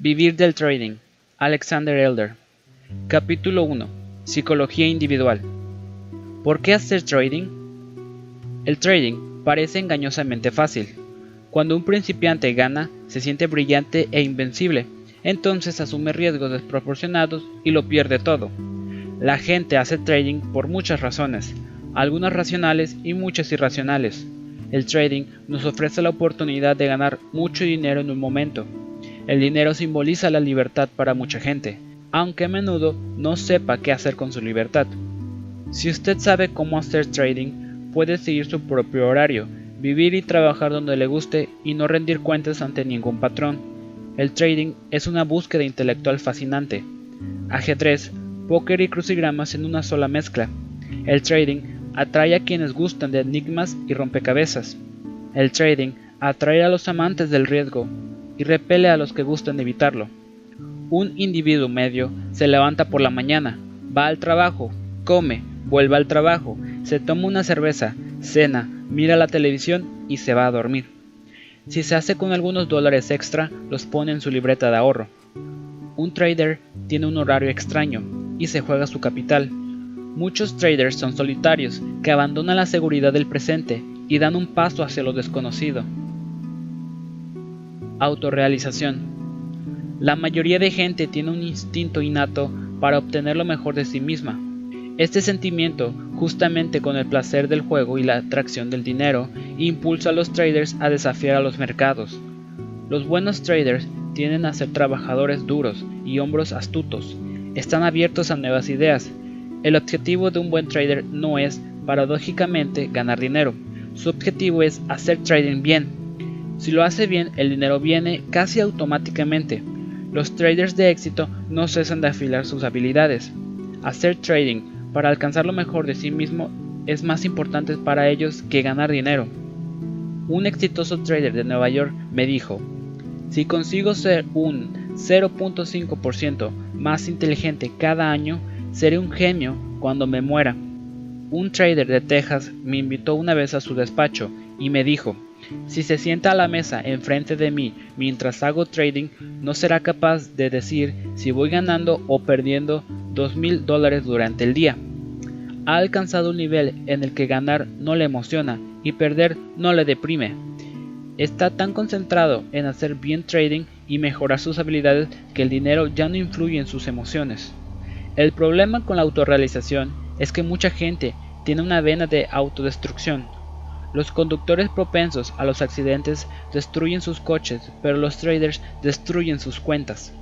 Vivir del trading. Alexander Elder. Capítulo 1. Psicología individual. ¿Por qué hacer trading? El trading parece engañosamente fácil. Cuando un principiante gana, se siente brillante e invencible, entonces asume riesgos desproporcionados y lo pierde todo. La gente hace trading por muchas razones, algunas racionales y muchas irracionales. El trading nos ofrece la oportunidad de ganar mucho dinero en un momento. El dinero simboliza la libertad para mucha gente, aunque a menudo no sepa qué hacer con su libertad. Si usted sabe cómo hacer trading, puede seguir su propio horario, vivir y trabajar donde le guste y no rendir cuentas ante ningún patrón. El trading es una búsqueda intelectual fascinante. Ajedrez, póker y crucigramas en una sola mezcla. El trading atrae a quienes gustan de enigmas y rompecabezas. El trading atrae a los amantes del riesgo y repele a los que gustan evitarlo. Un individuo medio se levanta por la mañana, va al trabajo, come, vuelve al trabajo, se toma una cerveza, cena, mira la televisión y se va a dormir. Si se hace con algunos dólares extra, los pone en su libreta de ahorro. Un trader tiene un horario extraño y se juega su capital. Muchos traders son solitarios, que abandonan la seguridad del presente y dan un paso hacia lo desconocido. Autorrealización. La mayoría de gente tiene un instinto innato para obtener lo mejor de sí misma. Este sentimiento, justamente con el placer del juego y la atracción del dinero, impulsa a los traders a desafiar a los mercados. Los buenos traders tienden a ser trabajadores duros y hombros astutos. Están abiertos a nuevas ideas. El objetivo de un buen trader no es, paradójicamente, ganar dinero. Su objetivo es hacer trading bien. Si lo hace bien, el dinero viene casi automáticamente. Los traders de éxito no cesan de afilar sus habilidades. Hacer trading para alcanzar lo mejor de sí mismo es más importante para ellos que ganar dinero. Un exitoso trader de Nueva York me dijo, si consigo ser un 0.5% más inteligente cada año, seré un genio cuando me muera. Un trader de Texas me invitó una vez a su despacho y me dijo, si se sienta a la mesa enfrente de mí mientras hago trading, no será capaz de decir si voy ganando o perdiendo dos mil dólares durante el día. Ha alcanzado un nivel en el que ganar no le emociona y perder no le deprime. Está tan concentrado en hacer bien trading y mejorar sus habilidades que el dinero ya no influye en sus emociones. El problema con la autorrealización es que mucha gente tiene una vena de autodestrucción. Los conductores propensos a los accidentes destruyen sus coches, pero los traders destruyen sus cuentas.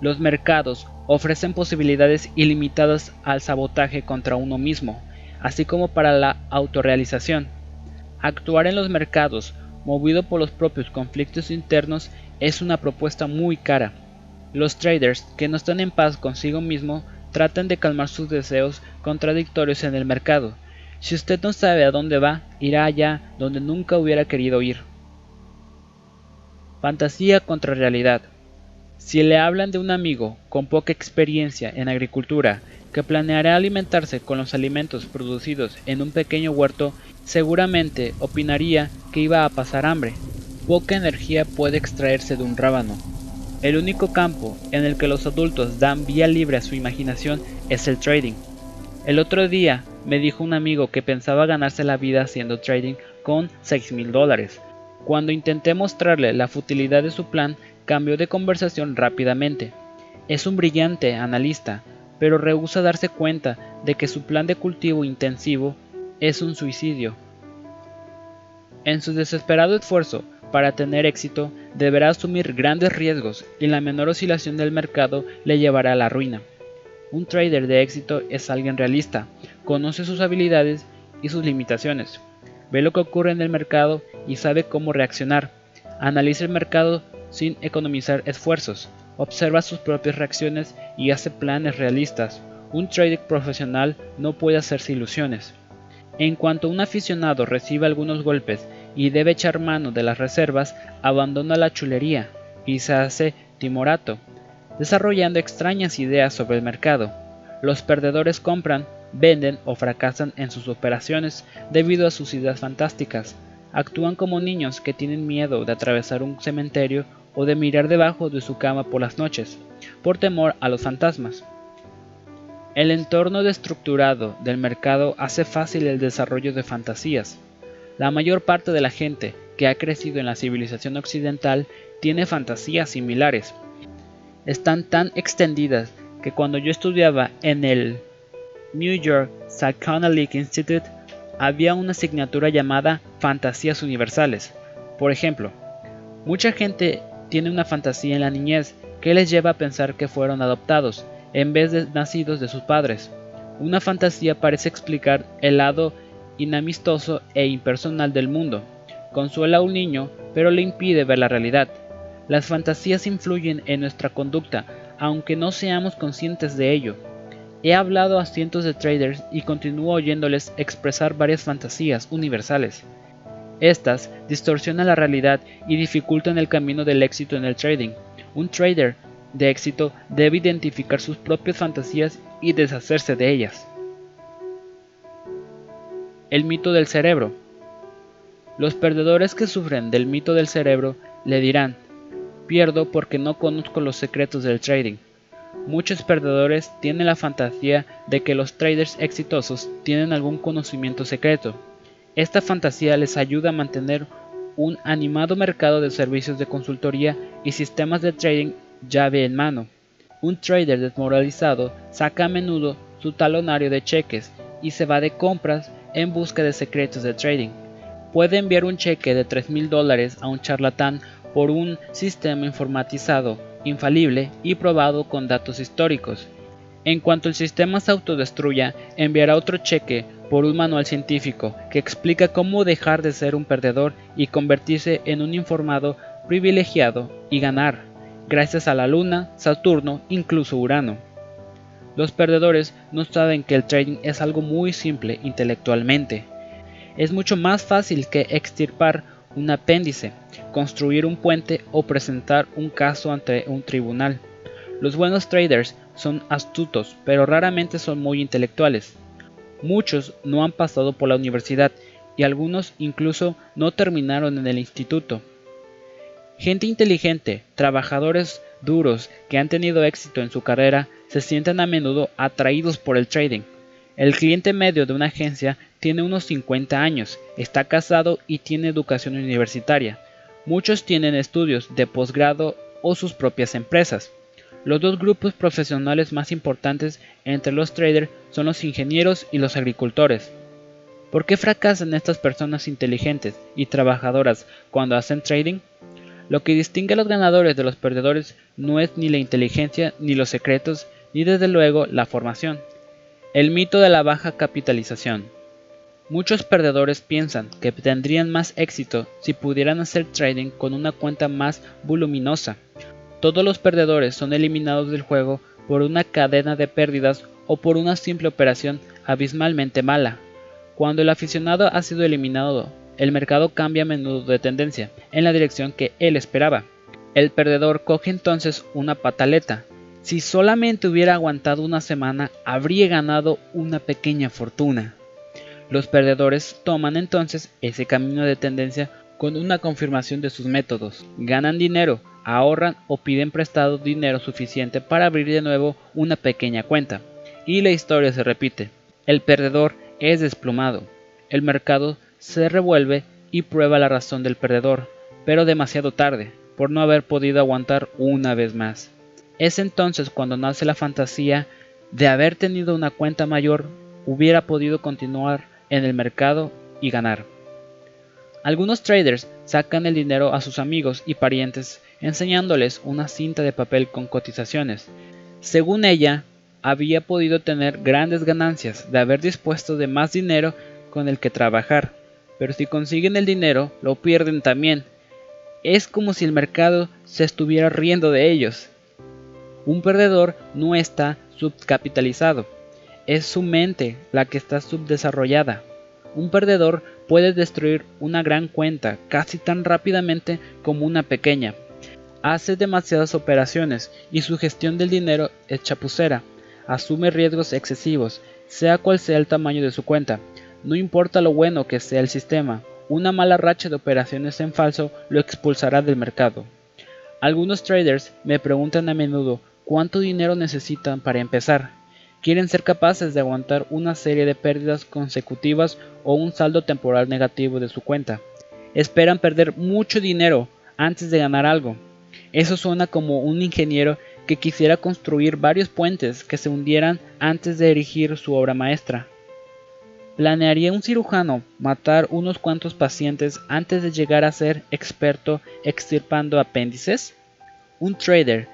Los mercados ofrecen posibilidades ilimitadas al sabotaje contra uno mismo, así como para la autorrealización. Actuar en los mercados, movido por los propios conflictos internos, es una propuesta muy cara. Los traders que no están en paz consigo mismo tratan de calmar sus deseos contradictorios en el mercado. Si usted no sabe a dónde va, irá allá donde nunca hubiera querido ir. Fantasía contra realidad. Si le hablan de un amigo con poca experiencia en agricultura que planeará alimentarse con los alimentos producidos en un pequeño huerto, seguramente opinaría que iba a pasar hambre. Poca energía puede extraerse de un rábano. El único campo en el que los adultos dan vía libre a su imaginación es el trading. El otro día me dijo un amigo que pensaba ganarse la vida haciendo trading con 6 mil dólares. Cuando intenté mostrarle la futilidad de su plan, cambió de conversación rápidamente. Es un brillante analista, pero rehúsa darse cuenta de que su plan de cultivo intensivo es un suicidio. En su desesperado esfuerzo para tener éxito, deberá asumir grandes riesgos y la menor oscilación del mercado le llevará a la ruina. Un trader de éxito es alguien realista, conoce sus habilidades y sus limitaciones, ve lo que ocurre en el mercado y sabe cómo reaccionar, analiza el mercado sin economizar esfuerzos, observa sus propias reacciones y hace planes realistas. Un trader profesional no puede hacerse ilusiones. En cuanto un aficionado recibe algunos golpes y debe echar mano de las reservas, abandona la chulería y se hace timorato, desarrollando extrañas ideas sobre el mercado. Los perdedores compran, venden o fracasan en sus operaciones debido a sus ideas fantásticas. Actúan como niños que tienen miedo de atravesar un cementerio o de mirar debajo de su cama por las noches, por temor a los fantasmas. El entorno destructurado del mercado hace fácil el desarrollo de fantasías. La mayor parte de la gente que ha crecido en la civilización occidental tiene fantasías similares. Están tan extendidas que cuando yo estudiaba en el New York Psychoanalytic Institute había una asignatura llamada Fantasías Universales. Por ejemplo, mucha gente tiene una fantasía en la niñez que les lleva a pensar que fueron adoptados en vez de nacidos de sus padres. Una fantasía parece explicar el lado inamistoso e impersonal del mundo. Consuela a un niño, pero le impide ver la realidad. Las fantasías influyen en nuestra conducta, aunque no seamos conscientes de ello. He hablado a cientos de traders y continúo oyéndoles expresar varias fantasías universales. Estas distorsionan la realidad y dificultan el camino del éxito en el trading. Un trader de éxito debe identificar sus propias fantasías y deshacerse de ellas. El mito del cerebro. Los perdedores que sufren del mito del cerebro le dirán, pierdo porque no conozco los secretos del trading. Muchos perdedores tienen la fantasía de que los traders exitosos tienen algún conocimiento secreto. Esta fantasía les ayuda a mantener un animado mercado de servicios de consultoría y sistemas de trading llave en mano. Un trader desmoralizado saca a menudo su talonario de cheques y se va de compras en busca de secretos de trading. Puede enviar un cheque de 3 mil dólares a un charlatán por un sistema informatizado, infalible y probado con datos históricos. En cuanto el sistema se autodestruya, enviará otro cheque por un manual científico que explica cómo dejar de ser un perdedor y convertirse en un informado privilegiado y ganar gracias a la Luna, Saturno, incluso Urano. Los perdedores no saben que el trading es algo muy simple intelectualmente. Es mucho más fácil que extirpar un apéndice, construir un puente o presentar un caso ante un tribunal. Los buenos traders son astutos, pero raramente son muy intelectuales. Muchos no han pasado por la universidad y algunos incluso no terminaron en el instituto. Gente inteligente, trabajadores duros que han tenido éxito en su carrera, se sienten a menudo atraídos por el trading. El cliente medio de una agencia tiene unos 50 años, está casado y tiene educación universitaria. Muchos tienen estudios de posgrado o sus propias empresas. Los dos grupos profesionales más importantes entre los traders son los ingenieros y los agricultores. ¿Por qué fracasan estas personas inteligentes y trabajadoras cuando hacen trading? Lo que distingue a los ganadores de los perdedores no es ni la inteligencia, ni los secretos, ni desde luego la formación. El mito de la baja capitalización. Muchos perdedores piensan que tendrían más éxito si pudieran hacer trading con una cuenta más voluminosa. Todos los perdedores son eliminados del juego por una cadena de pérdidas o por una simple operación abismalmente mala. Cuando el aficionado ha sido eliminado el mercado cambia a menudo de tendencia en la dirección que él esperaba. El perdedor coge entonces una pataleta. Si solamente hubiera aguantado una semana, habría ganado una pequeña fortuna. Los perdedores toman entonces ese camino de tendencia con una confirmación de sus métodos. Ganan dinero, ahorran o piden prestado dinero suficiente para abrir de nuevo una pequeña cuenta. Y la historia se repite. El perdedor es desplumado. El mercado se revuelve y prueba la razón del perdedor, pero demasiado tarde, por no haber podido aguantar una vez más. Es entonces cuando nace la fantasía de haber tenido una cuenta mayor, hubiera podido continuar en el mercado y ganar. Algunos traders sacan el dinero a sus amigos y parientes enseñándoles una cinta de papel con cotizaciones. Según ella, había podido tener grandes ganancias de haber dispuesto de más dinero con el que trabajar pero si consiguen el dinero, lo pierden también. Es como si el mercado se estuviera riendo de ellos. Un perdedor no está subcapitalizado, es su mente la que está subdesarrollada. Un perdedor puede destruir una gran cuenta casi tan rápidamente como una pequeña. Hace demasiadas operaciones y su gestión del dinero es chapucera. Asume riesgos excesivos, sea cual sea el tamaño de su cuenta. No importa lo bueno que sea el sistema, una mala racha de operaciones en falso lo expulsará del mercado. Algunos traders me preguntan a menudo cuánto dinero necesitan para empezar. Quieren ser capaces de aguantar una serie de pérdidas consecutivas o un saldo temporal negativo de su cuenta. Esperan perder mucho dinero antes de ganar algo. Eso suena como un ingeniero que quisiera construir varios puentes que se hundieran antes de erigir su obra maestra. ¿Planearía un cirujano matar unos cuantos pacientes antes de llegar a ser experto extirpando apéndices? Un trader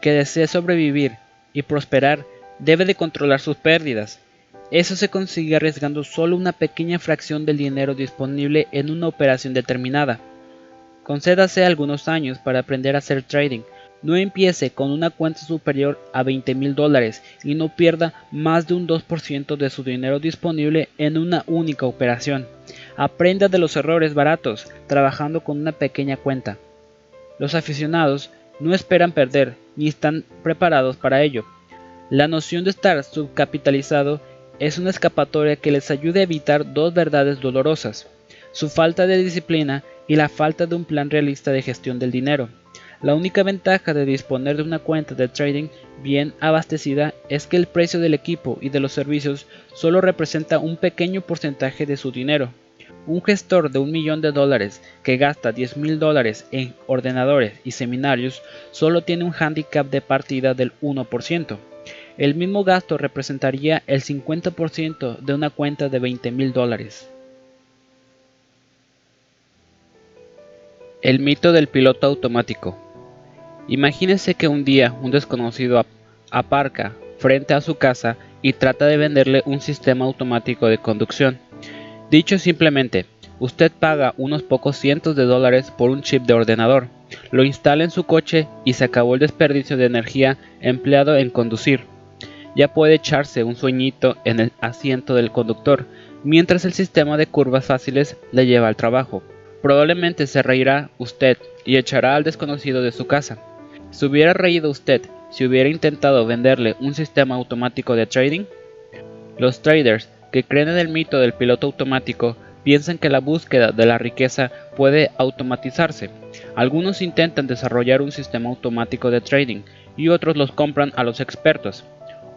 que desee sobrevivir y prosperar debe de controlar sus pérdidas. Eso se consigue arriesgando solo una pequeña fracción del dinero disponible en una operación determinada. Concédase algunos años para aprender a hacer trading. No empiece con una cuenta superior a 20 mil dólares y no pierda más de un 2% de su dinero disponible en una única operación. Aprenda de los errores baratos trabajando con una pequeña cuenta. Los aficionados no esperan perder ni están preparados para ello. La noción de estar subcapitalizado es una escapatoria que les ayude a evitar dos verdades dolorosas, su falta de disciplina y la falta de un plan realista de gestión del dinero. La única ventaja de disponer de una cuenta de trading bien abastecida es que el precio del equipo y de los servicios solo representa un pequeño porcentaje de su dinero. Un gestor de un millón de dólares que gasta 10 mil dólares en ordenadores y seminarios solo tiene un handicap de partida del 1%. El mismo gasto representaría el 50% de una cuenta de 20 mil dólares. El mito del piloto automático. Imagínese que un día un desconocido aparca frente a su casa y trata de venderle un sistema automático de conducción. Dicho simplemente, usted paga unos pocos cientos de dólares por un chip de ordenador, lo instala en su coche y se acabó el desperdicio de energía empleado en conducir. Ya puede echarse un sueñito en el asiento del conductor, mientras el sistema de curvas fáciles le lleva al trabajo. Probablemente se reirá usted y echará al desconocido de su casa. ¿Se hubiera reído usted si hubiera intentado venderle un sistema automático de trading? Los traders que creen en el mito del piloto automático piensan que la búsqueda de la riqueza puede automatizarse. Algunos intentan desarrollar un sistema automático de trading y otros los compran a los expertos.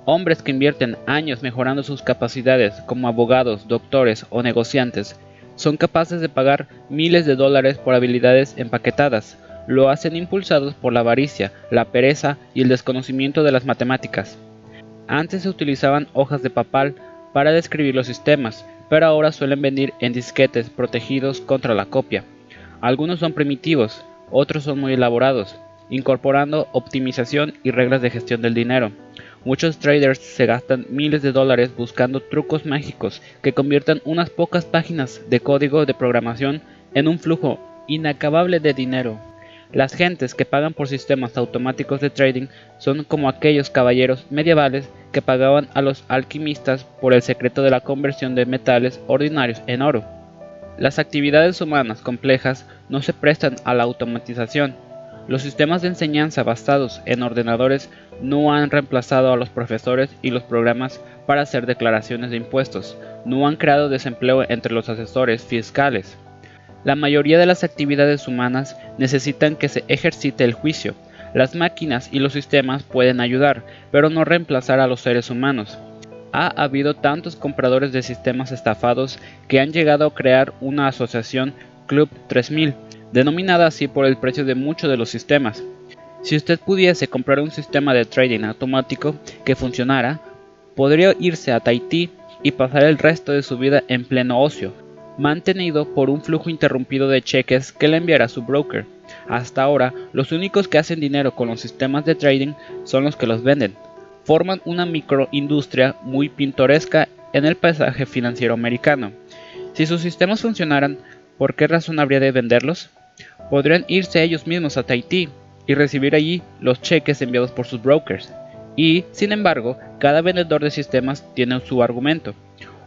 Hombres que invierten años mejorando sus capacidades como abogados, doctores o negociantes son capaces de pagar miles de dólares por habilidades empaquetadas. Lo hacen impulsados por la avaricia, la pereza y el desconocimiento de las matemáticas. Antes se utilizaban hojas de papel para describir los sistemas, pero ahora suelen venir en disquetes protegidos contra la copia. Algunos son primitivos, otros son muy elaborados, incorporando optimización y reglas de gestión del dinero. Muchos traders se gastan miles de dólares buscando trucos mágicos que conviertan unas pocas páginas de código de programación en un flujo inacabable de dinero. Las gentes que pagan por sistemas automáticos de trading son como aquellos caballeros medievales que pagaban a los alquimistas por el secreto de la conversión de metales ordinarios en oro. Las actividades humanas complejas no se prestan a la automatización, los sistemas de enseñanza basados en ordenadores no han reemplazado a los profesores y los programas para hacer declaraciones de impuestos, no han creado desempleo entre los asesores fiscales. La mayoría de las actividades humanas necesitan que se ejercite el juicio. Las máquinas y los sistemas pueden ayudar, pero no reemplazar a los seres humanos. Ha habido tantos compradores de sistemas estafados que han llegado a crear una asociación Club 3000 denominada así por el precio de muchos de los sistemas. Si usted pudiese comprar un sistema de trading automático que funcionara, podría irse a Tahití y pasar el resto de su vida en pleno ocio, mantenido por un flujo interrumpido de cheques que le enviará su broker. Hasta ahora, los únicos que hacen dinero con los sistemas de trading son los que los venden. Forman una microindustria muy pintoresca en el paisaje financiero americano. Si sus sistemas funcionaran, ¿por qué razón habría de venderlos? podrían irse ellos mismos a Tahití y recibir allí los cheques enviados por sus brokers. Y, sin embargo, cada vendedor de sistemas tiene su argumento.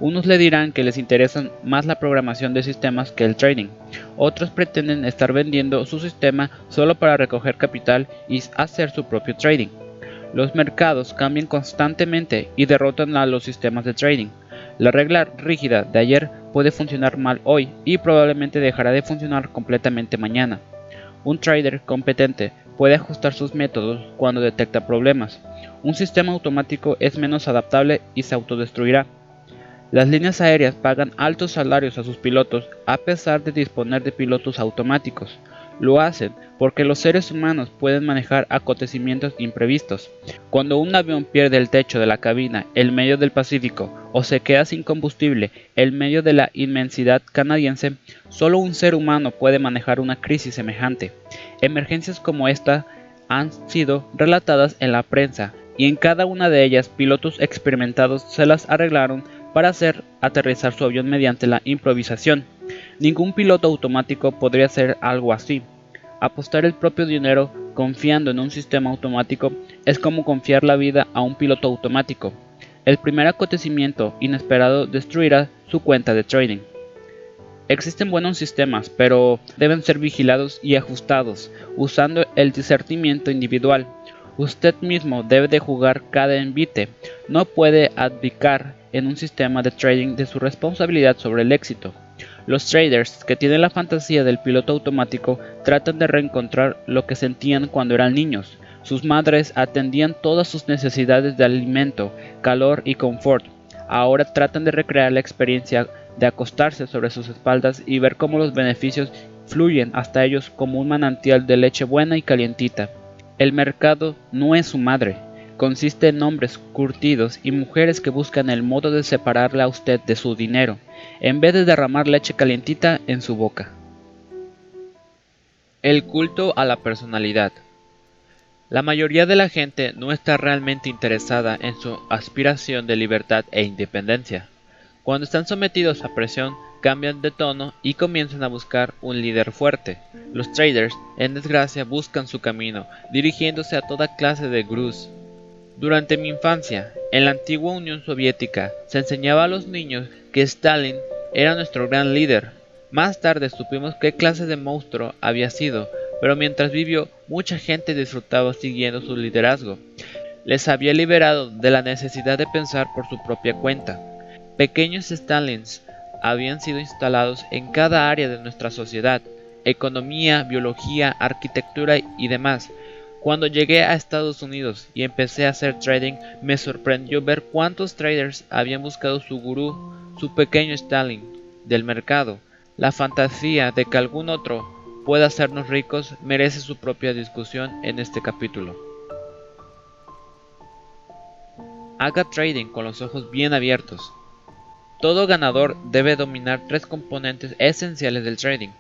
Unos le dirán que les interesa más la programación de sistemas que el trading. Otros pretenden estar vendiendo su sistema solo para recoger capital y hacer su propio trading. Los mercados cambian constantemente y derrotan a los sistemas de trading. La regla rígida de ayer puede funcionar mal hoy y probablemente dejará de funcionar completamente mañana. Un trader competente puede ajustar sus métodos cuando detecta problemas. Un sistema automático es menos adaptable y se autodestruirá. Las líneas aéreas pagan altos salarios a sus pilotos a pesar de disponer de pilotos automáticos. Lo hacen porque los seres humanos pueden manejar acontecimientos imprevistos. Cuando un avión pierde el techo de la cabina en medio del Pacífico o se queda sin combustible en medio de la inmensidad canadiense, solo un ser humano puede manejar una crisis semejante. Emergencias como esta han sido relatadas en la prensa y en cada una de ellas pilotos experimentados se las arreglaron para hacer aterrizar su avión mediante la improvisación. Ningún piloto automático podría hacer algo así. Apostar el propio dinero confiando en un sistema automático es como confiar la vida a un piloto automático. El primer acontecimiento inesperado destruirá su cuenta de trading. Existen buenos sistemas, pero deben ser vigilados y ajustados usando el discernimiento individual. Usted mismo debe de jugar cada envite. No puede abdicar en un sistema de trading de su responsabilidad sobre el éxito. Los traders que tienen la fantasía del piloto automático tratan de reencontrar lo que sentían cuando eran niños. Sus madres atendían todas sus necesidades de alimento, calor y confort. Ahora tratan de recrear la experiencia de acostarse sobre sus espaldas y ver cómo los beneficios fluyen hasta ellos como un manantial de leche buena y calientita. El mercado no es su madre, consiste en hombres curtidos y mujeres que buscan el modo de separarle a usted de su dinero en vez de derramar leche calientita en su boca. El culto a la personalidad. La mayoría de la gente no está realmente interesada en su aspiración de libertad e independencia. Cuando están sometidos a presión, cambian de tono y comienzan a buscar un líder fuerte. Los traders, en desgracia, buscan su camino, dirigiéndose a toda clase de grus. Durante mi infancia, en la antigua Unión Soviética, se enseñaba a los niños que Stalin era nuestro gran líder. Más tarde supimos qué clase de monstruo había sido, pero mientras vivió mucha gente disfrutaba siguiendo su liderazgo. Les había liberado de la necesidad de pensar por su propia cuenta. Pequeños Stalins habían sido instalados en cada área de nuestra sociedad, economía, biología, arquitectura y demás, cuando llegué a Estados Unidos y empecé a hacer trading, me sorprendió ver cuántos traders habían buscado su gurú, su pequeño Stalin, del mercado. La fantasía de que algún otro pueda hacernos ricos merece su propia discusión en este capítulo. Haga trading con los ojos bien abiertos. Todo ganador debe dominar tres componentes esenciales del trading.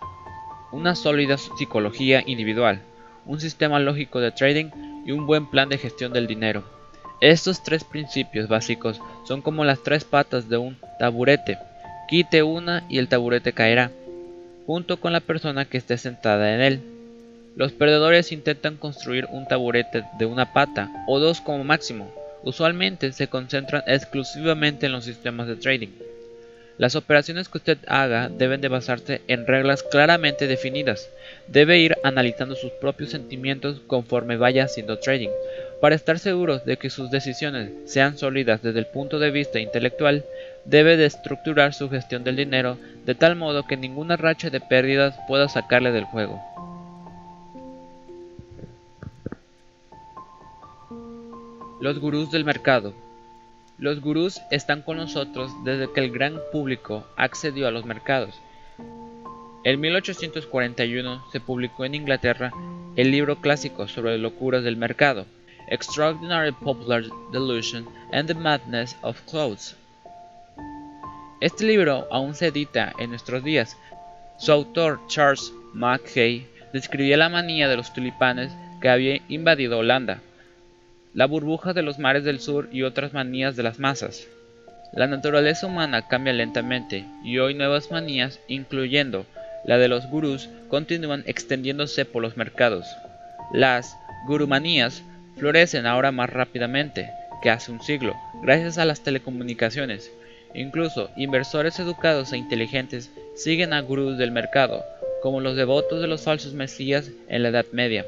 Una sólida psicología individual, un sistema lógico de trading y un buen plan de gestión del dinero. Estos tres principios básicos son como las tres patas de un taburete. Quite una y el taburete caerá, junto con la persona que esté sentada en él. Los perdedores intentan construir un taburete de una pata o dos como máximo. Usualmente se concentran exclusivamente en los sistemas de trading. Las operaciones que usted haga deben de basarse en reglas claramente definidas. Debe ir analizando sus propios sentimientos conforme vaya haciendo trading. Para estar seguro de que sus decisiones sean sólidas desde el punto de vista intelectual, debe de estructurar su gestión del dinero de tal modo que ninguna racha de pérdidas pueda sacarle del juego. Los gurús del mercado los gurús están con nosotros desde que el gran público accedió a los mercados. En 1841 se publicó en Inglaterra el libro clásico sobre locuras del mercado, Extraordinary Popular Delusion and the Madness of Clothes. Este libro aún se edita en nuestros días. Su autor, Charles Mackay, describía la manía de los tulipanes que había invadido Holanda la burbuja de los mares del sur y otras manías de las masas. La naturaleza humana cambia lentamente y hoy nuevas manías, incluyendo la de los gurús, continúan extendiéndose por los mercados. Las gurumanías florecen ahora más rápidamente que hace un siglo, gracias a las telecomunicaciones. Incluso inversores educados e inteligentes siguen a gurús del mercado, como los devotos de los falsos mesías en la Edad Media.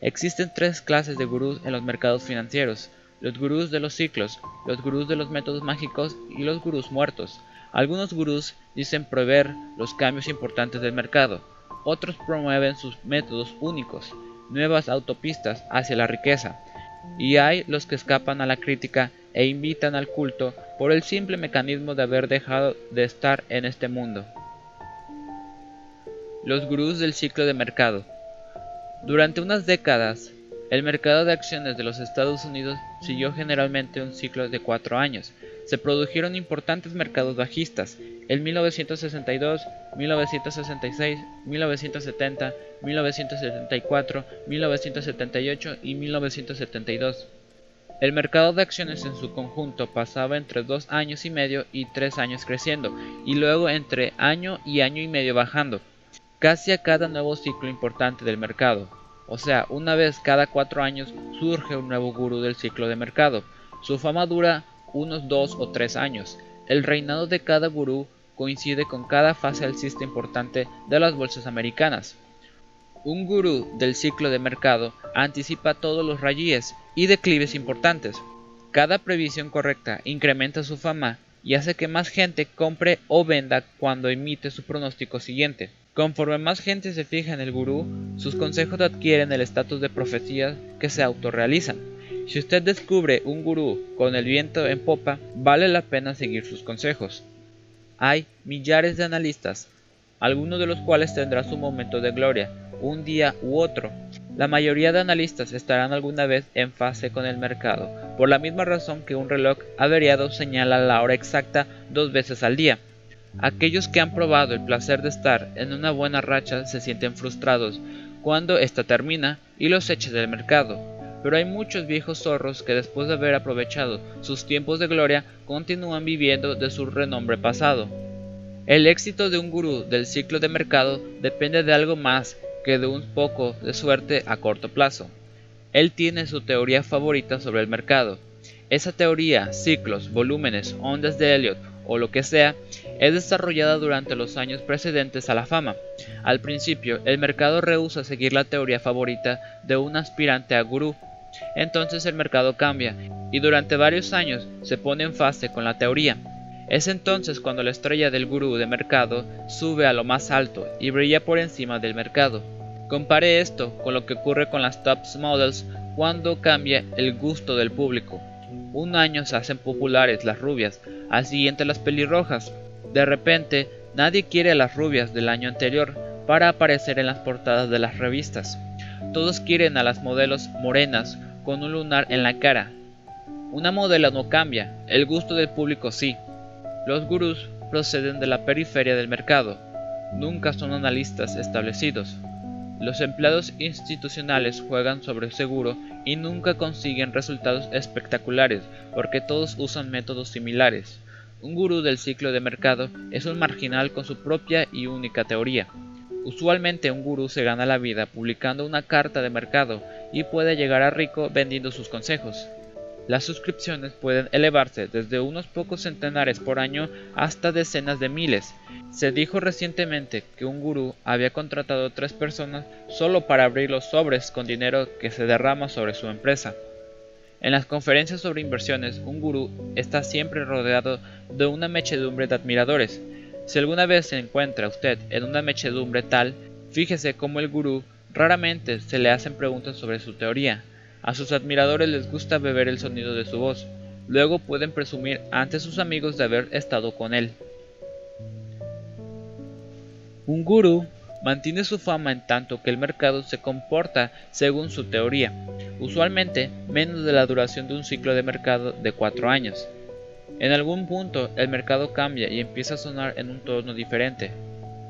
Existen tres clases de gurús en los mercados financieros, los gurús de los ciclos, los gurús de los métodos mágicos y los gurús muertos. Algunos gurús dicen prever los cambios importantes del mercado, otros promueven sus métodos únicos. nuevas autopistas hacia la riqueza, y hay los que escapan a la crítica e invitan al culto por el simple mecanismo de haber dejado de estar en este mundo. Los gurús del ciclo de mercado. Durante unas décadas, el mercado de acciones de los Estados Unidos siguió generalmente un ciclo de cuatro años. Se produjeron importantes mercados bajistas en 1962, 1966, 1970, 1974, 1978 y 1972. El mercado de acciones en su conjunto pasaba entre dos años y medio y tres años creciendo, y luego entre año y año y medio bajando, casi a cada nuevo ciclo importante del mercado. O sea, una vez cada cuatro años surge un nuevo gurú del ciclo de mercado. Su fama dura unos dos o tres años. El reinado de cada gurú coincide con cada fase alcista importante de las bolsas americanas. Un gurú del ciclo de mercado anticipa todos los rayíes y declives importantes. Cada previsión correcta incrementa su fama y hace que más gente compre o venda cuando emite su pronóstico siguiente. Conforme más gente se fija en el gurú, sus consejos adquieren el estatus de profecías que se autorrealizan. Si usted descubre un gurú con el viento en popa, vale la pena seguir sus consejos. Hay millares de analistas, algunos de los cuales tendrán su momento de gloria, un día u otro. La mayoría de analistas estarán alguna vez en fase con el mercado, por la misma razón que un reloj averiado señala la hora exacta dos veces al día. Aquellos que han probado el placer de estar en una buena racha se sienten frustrados cuando ésta termina y los echa del mercado. Pero hay muchos viejos zorros que después de haber aprovechado sus tiempos de gloria continúan viviendo de su renombre pasado. El éxito de un gurú del ciclo de mercado depende de algo más que de un poco de suerte a corto plazo. Él tiene su teoría favorita sobre el mercado. Esa teoría, ciclos, volúmenes, ondas de Elliot o lo que sea, es desarrollada durante los años precedentes a la fama. Al principio, el mercado rehúsa seguir la teoría favorita de un aspirante a gurú. Entonces el mercado cambia y durante varios años se pone en fase con la teoría. Es entonces cuando la estrella del gurú de mercado sube a lo más alto y brilla por encima del mercado. Compare esto con lo que ocurre con las top models cuando cambia el gusto del público. Un año se hacen populares las rubias, al siguiente las pelirrojas. De repente, nadie quiere a las rubias del año anterior para aparecer en las portadas de las revistas. Todos quieren a las modelos morenas con un lunar en la cara. Una modelo no cambia, el gusto del público sí. Los gurús proceden de la periferia del mercado, nunca son analistas establecidos. Los empleados institucionales juegan sobre seguro y nunca consiguen resultados espectaculares porque todos usan métodos similares. Un gurú del ciclo de mercado es un marginal con su propia y única teoría. Usualmente un gurú se gana la vida publicando una carta de mercado y puede llegar a rico vendiendo sus consejos. Las suscripciones pueden elevarse desde unos pocos centenares por año hasta decenas de miles. Se dijo recientemente que un gurú había contratado tres personas solo para abrir los sobres con dinero que se derrama sobre su empresa. En las conferencias sobre inversiones, un gurú está siempre rodeado de una mechedumbre de admiradores. Si alguna vez se encuentra usted en una mechedumbre tal, fíjese cómo el gurú raramente se le hacen preguntas sobre su teoría, a sus admiradores les gusta beber el sonido de su voz. Luego pueden presumir ante sus amigos de haber estado con él. Un gurú mantiene su fama en tanto que el mercado se comporta según su teoría, usualmente menos de la duración de un ciclo de mercado de cuatro años. En algún punto el mercado cambia y empieza a sonar en un tono diferente.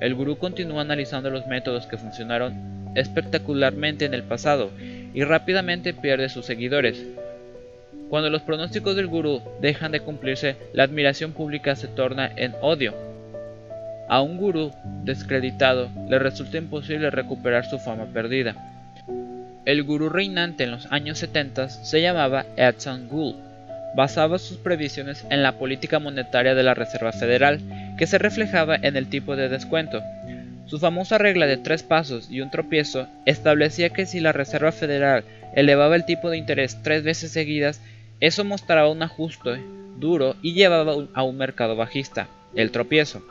El gurú continúa analizando los métodos que funcionaron espectacularmente en el pasado y rápidamente pierde sus seguidores. Cuando los pronósticos del gurú dejan de cumplirse, la admiración pública se torna en odio. A un gurú descreditado le resulta imposible recuperar su fama perdida. El gurú reinante en los años 70 se llamaba Edson Gould. Basaba sus previsiones en la política monetaria de la Reserva Federal, que se reflejaba en el tipo de descuento, su famosa regla de tres pasos y un tropiezo establecía que si la Reserva Federal elevaba el tipo de interés tres veces seguidas, eso mostraba un ajuste duro y llevaba a un mercado bajista, el tropiezo.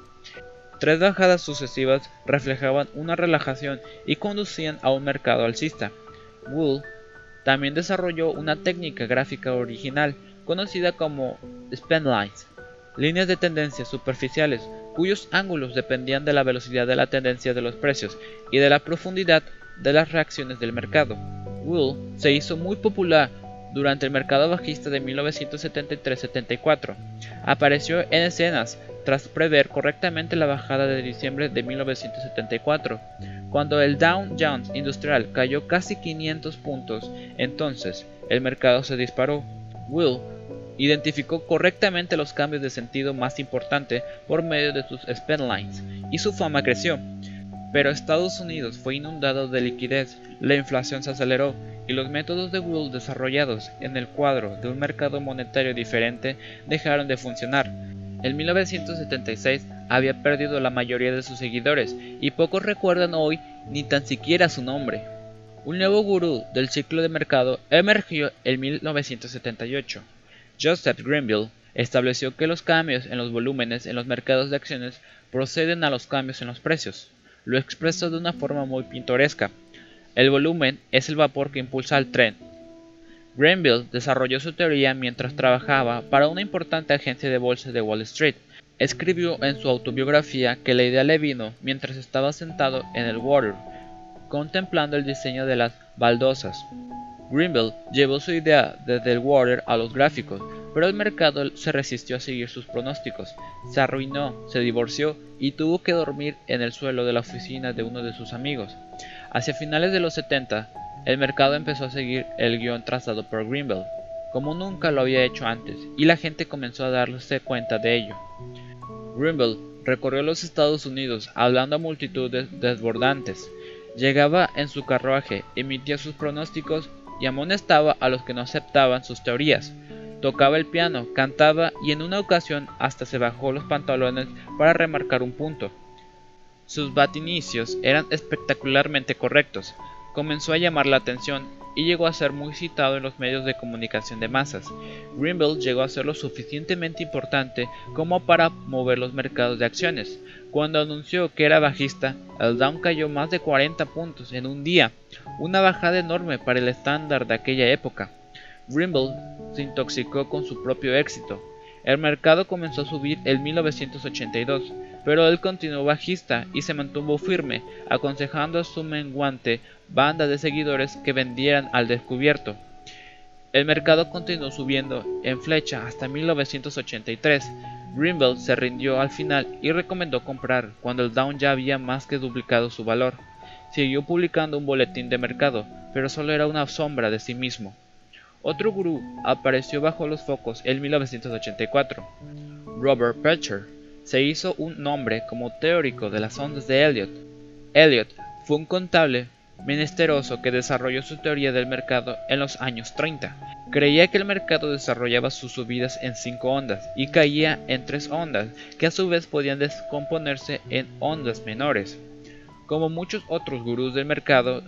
Tres bajadas sucesivas reflejaban una relajación y conducían a un mercado alcista. Wool también desarrolló una técnica gráfica original conocida como spanlines, líneas de tendencia superficiales cuyos ángulos dependían de la velocidad de la tendencia de los precios y de la profundidad de las reacciones del mercado. Wool se hizo muy popular durante el mercado bajista de 1973-74. Apareció en escenas tras prever correctamente la bajada de diciembre de 1974. Cuando el Dow Jones Industrial cayó casi 500 puntos, entonces el mercado se disparó. Will identificó correctamente los cambios de sentido más importantes por medio de sus lines y su fama creció. Pero Estados Unidos fue inundado de liquidez, la inflación se aceleró y los métodos de Wool desarrollados en el cuadro de un mercado monetario diferente dejaron de funcionar. En 1976 había perdido la mayoría de sus seguidores y pocos recuerdan hoy ni tan siquiera su nombre. Un nuevo gurú del ciclo de mercado emergió en 1978. Joseph Greenville estableció que los cambios en los volúmenes en los mercados de acciones proceden a los cambios en los precios. Lo expresó de una forma muy pintoresca. El volumen es el vapor que impulsa al tren. Greenville desarrolló su teoría mientras trabajaba para una importante agencia de bolsa de Wall Street. Escribió en su autobiografía que la idea le vino mientras estaba sentado en el water, contemplando el diseño de las baldosas. Greenville llevó su idea desde el water a los gráficos, pero el mercado se resistió a seguir sus pronósticos, se arruinó, se divorció y tuvo que dormir en el suelo de la oficina de uno de sus amigos. Hacia finales de los 70, el mercado empezó a seguir el guion trazado por Greenville, como nunca lo había hecho antes, y la gente comenzó a darse cuenta de ello. Greenville recorrió los Estados Unidos hablando a multitudes desbordantes. Llegaba en su carruaje, emitía sus pronósticos y amonestaba a los que no aceptaban sus teorías. Tocaba el piano, cantaba y en una ocasión hasta se bajó los pantalones para remarcar un punto. Sus batinicios eran espectacularmente correctos. Comenzó a llamar la atención y llegó a ser muy citado en los medios de comunicación de masas. Greenville llegó a ser lo suficientemente importante como para mover los mercados de acciones. Cuando anunció que era bajista, el Dow cayó más de 40 puntos en un día, una bajada enorme para el estándar de aquella época. Greenville se intoxicó con su propio éxito. El mercado comenzó a subir en 1982, pero él continuó bajista y se mantuvo firme, aconsejando a su menguante banda de seguidores que vendieran al descubierto. El mercado continuó subiendo en flecha hasta 1983. Greenville se rindió al final y recomendó comprar cuando el Dow ya había más que duplicado su valor. Siguió publicando un boletín de mercado, pero solo era una sombra de sí mismo. Otro gurú apareció bajo los focos en 1984. Robert Pecher se hizo un nombre como teórico de las ondas de Elliot. Elliot fue un contable menesteroso que desarrolló su teoría del mercado en los años 30. Creía que el mercado desarrollaba sus subidas en cinco ondas y caía en tres ondas, que a su vez podían descomponerse en ondas menores. Como muchos otros gurús del mercado,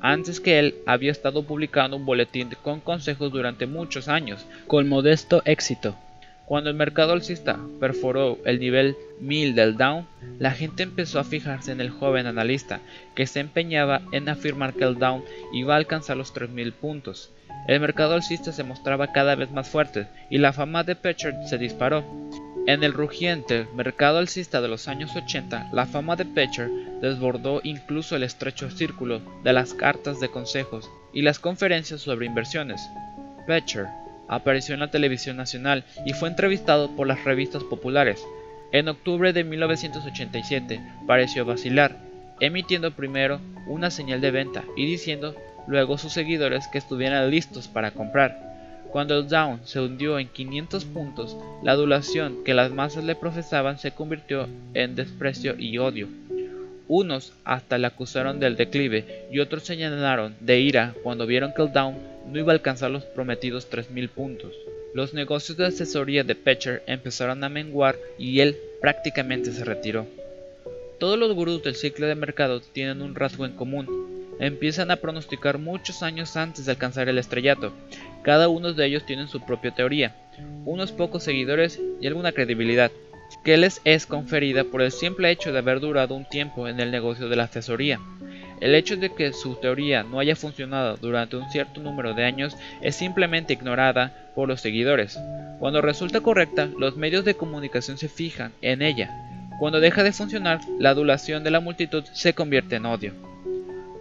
antes que él había estado publicando un boletín con consejos durante muchos años, con modesto éxito. Cuando el mercado alcista perforó el nivel 1000 del Dow, la gente empezó a fijarse en el joven analista, que se empeñaba en afirmar que el Dow iba a alcanzar los 3000 puntos. El mercado alcista se mostraba cada vez más fuerte y la fama de Pecher se disparó. En el rugiente mercado alcista de los años 80, la fama de Pecher desbordó incluso el estrecho círculo de las cartas de consejos y las conferencias sobre inversiones. Pecher apareció en la televisión nacional y fue entrevistado por las revistas populares. En octubre de 1987 pareció vacilar, emitiendo primero una señal de venta y diciendo luego a sus seguidores que estuvieran listos para comprar. Cuando el Dow se hundió en 500 puntos, la adulación que las masas le profesaban se convirtió en desprecio y odio. Unos hasta le acusaron del declive y otros señalaron de ira cuando vieron que el Dow no iba a alcanzar los prometidos 3.000 puntos. Los negocios de asesoría de Petcher empezaron a menguar y él prácticamente se retiró. Todos los gurús del ciclo de mercado tienen un rasgo en común. Empiezan a pronosticar muchos años antes de alcanzar el estrellato. Cada uno de ellos tiene su propia teoría, unos pocos seguidores y alguna credibilidad que les es conferida por el simple hecho de haber durado un tiempo en el negocio de la asesoría. El hecho de que su teoría no haya funcionado durante un cierto número de años es simplemente ignorada por los seguidores. Cuando resulta correcta, los medios de comunicación se fijan en ella. Cuando deja de funcionar, la adulación de la multitud se convierte en odio.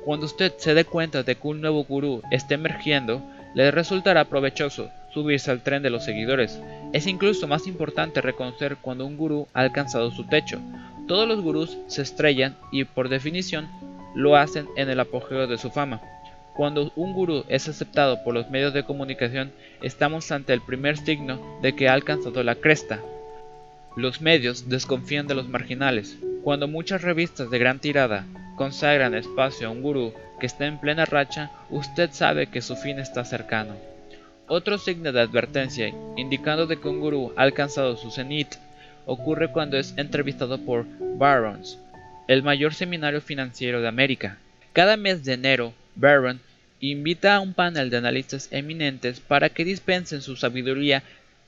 Cuando usted se dé cuenta de que un nuevo gurú está emergiendo, le resultará provechoso subirse al tren de los seguidores. Es incluso más importante reconocer cuando un gurú ha alcanzado su techo. Todos los gurús se estrellan y, por definición, lo hacen en el apogeo de su fama. Cuando un gurú es aceptado por los medios de comunicación, estamos ante el primer signo de que ha alcanzado la cresta. Los medios desconfían de los marginales. Cuando muchas revistas de gran tirada consagran espacio a un gurú que está en plena racha, usted sabe que su fin está cercano. Otro signo de advertencia indicando de que un gurú ha alcanzado su cenit ocurre cuando es entrevistado por Barons, el mayor seminario financiero de América. Cada mes de enero, Barron invita a un panel de analistas eminentes para que dispensen su sabiduría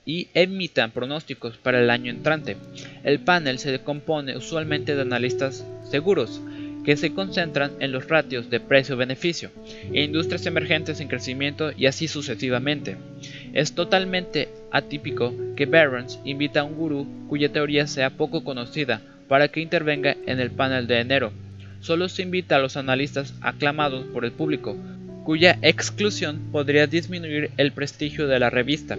y emitan pronósticos para el año entrante. El panel se compone usualmente de analistas seguros, que se concentran en los ratios de precio-beneficio, e industrias emergentes en crecimiento y así sucesivamente. Es totalmente atípico que Barron's invita a un gurú cuya teoría sea poco conocida para que intervenga en el panel de enero. Solo se invita a los analistas aclamados por el público, cuya exclusión podría disminuir el prestigio de la revista.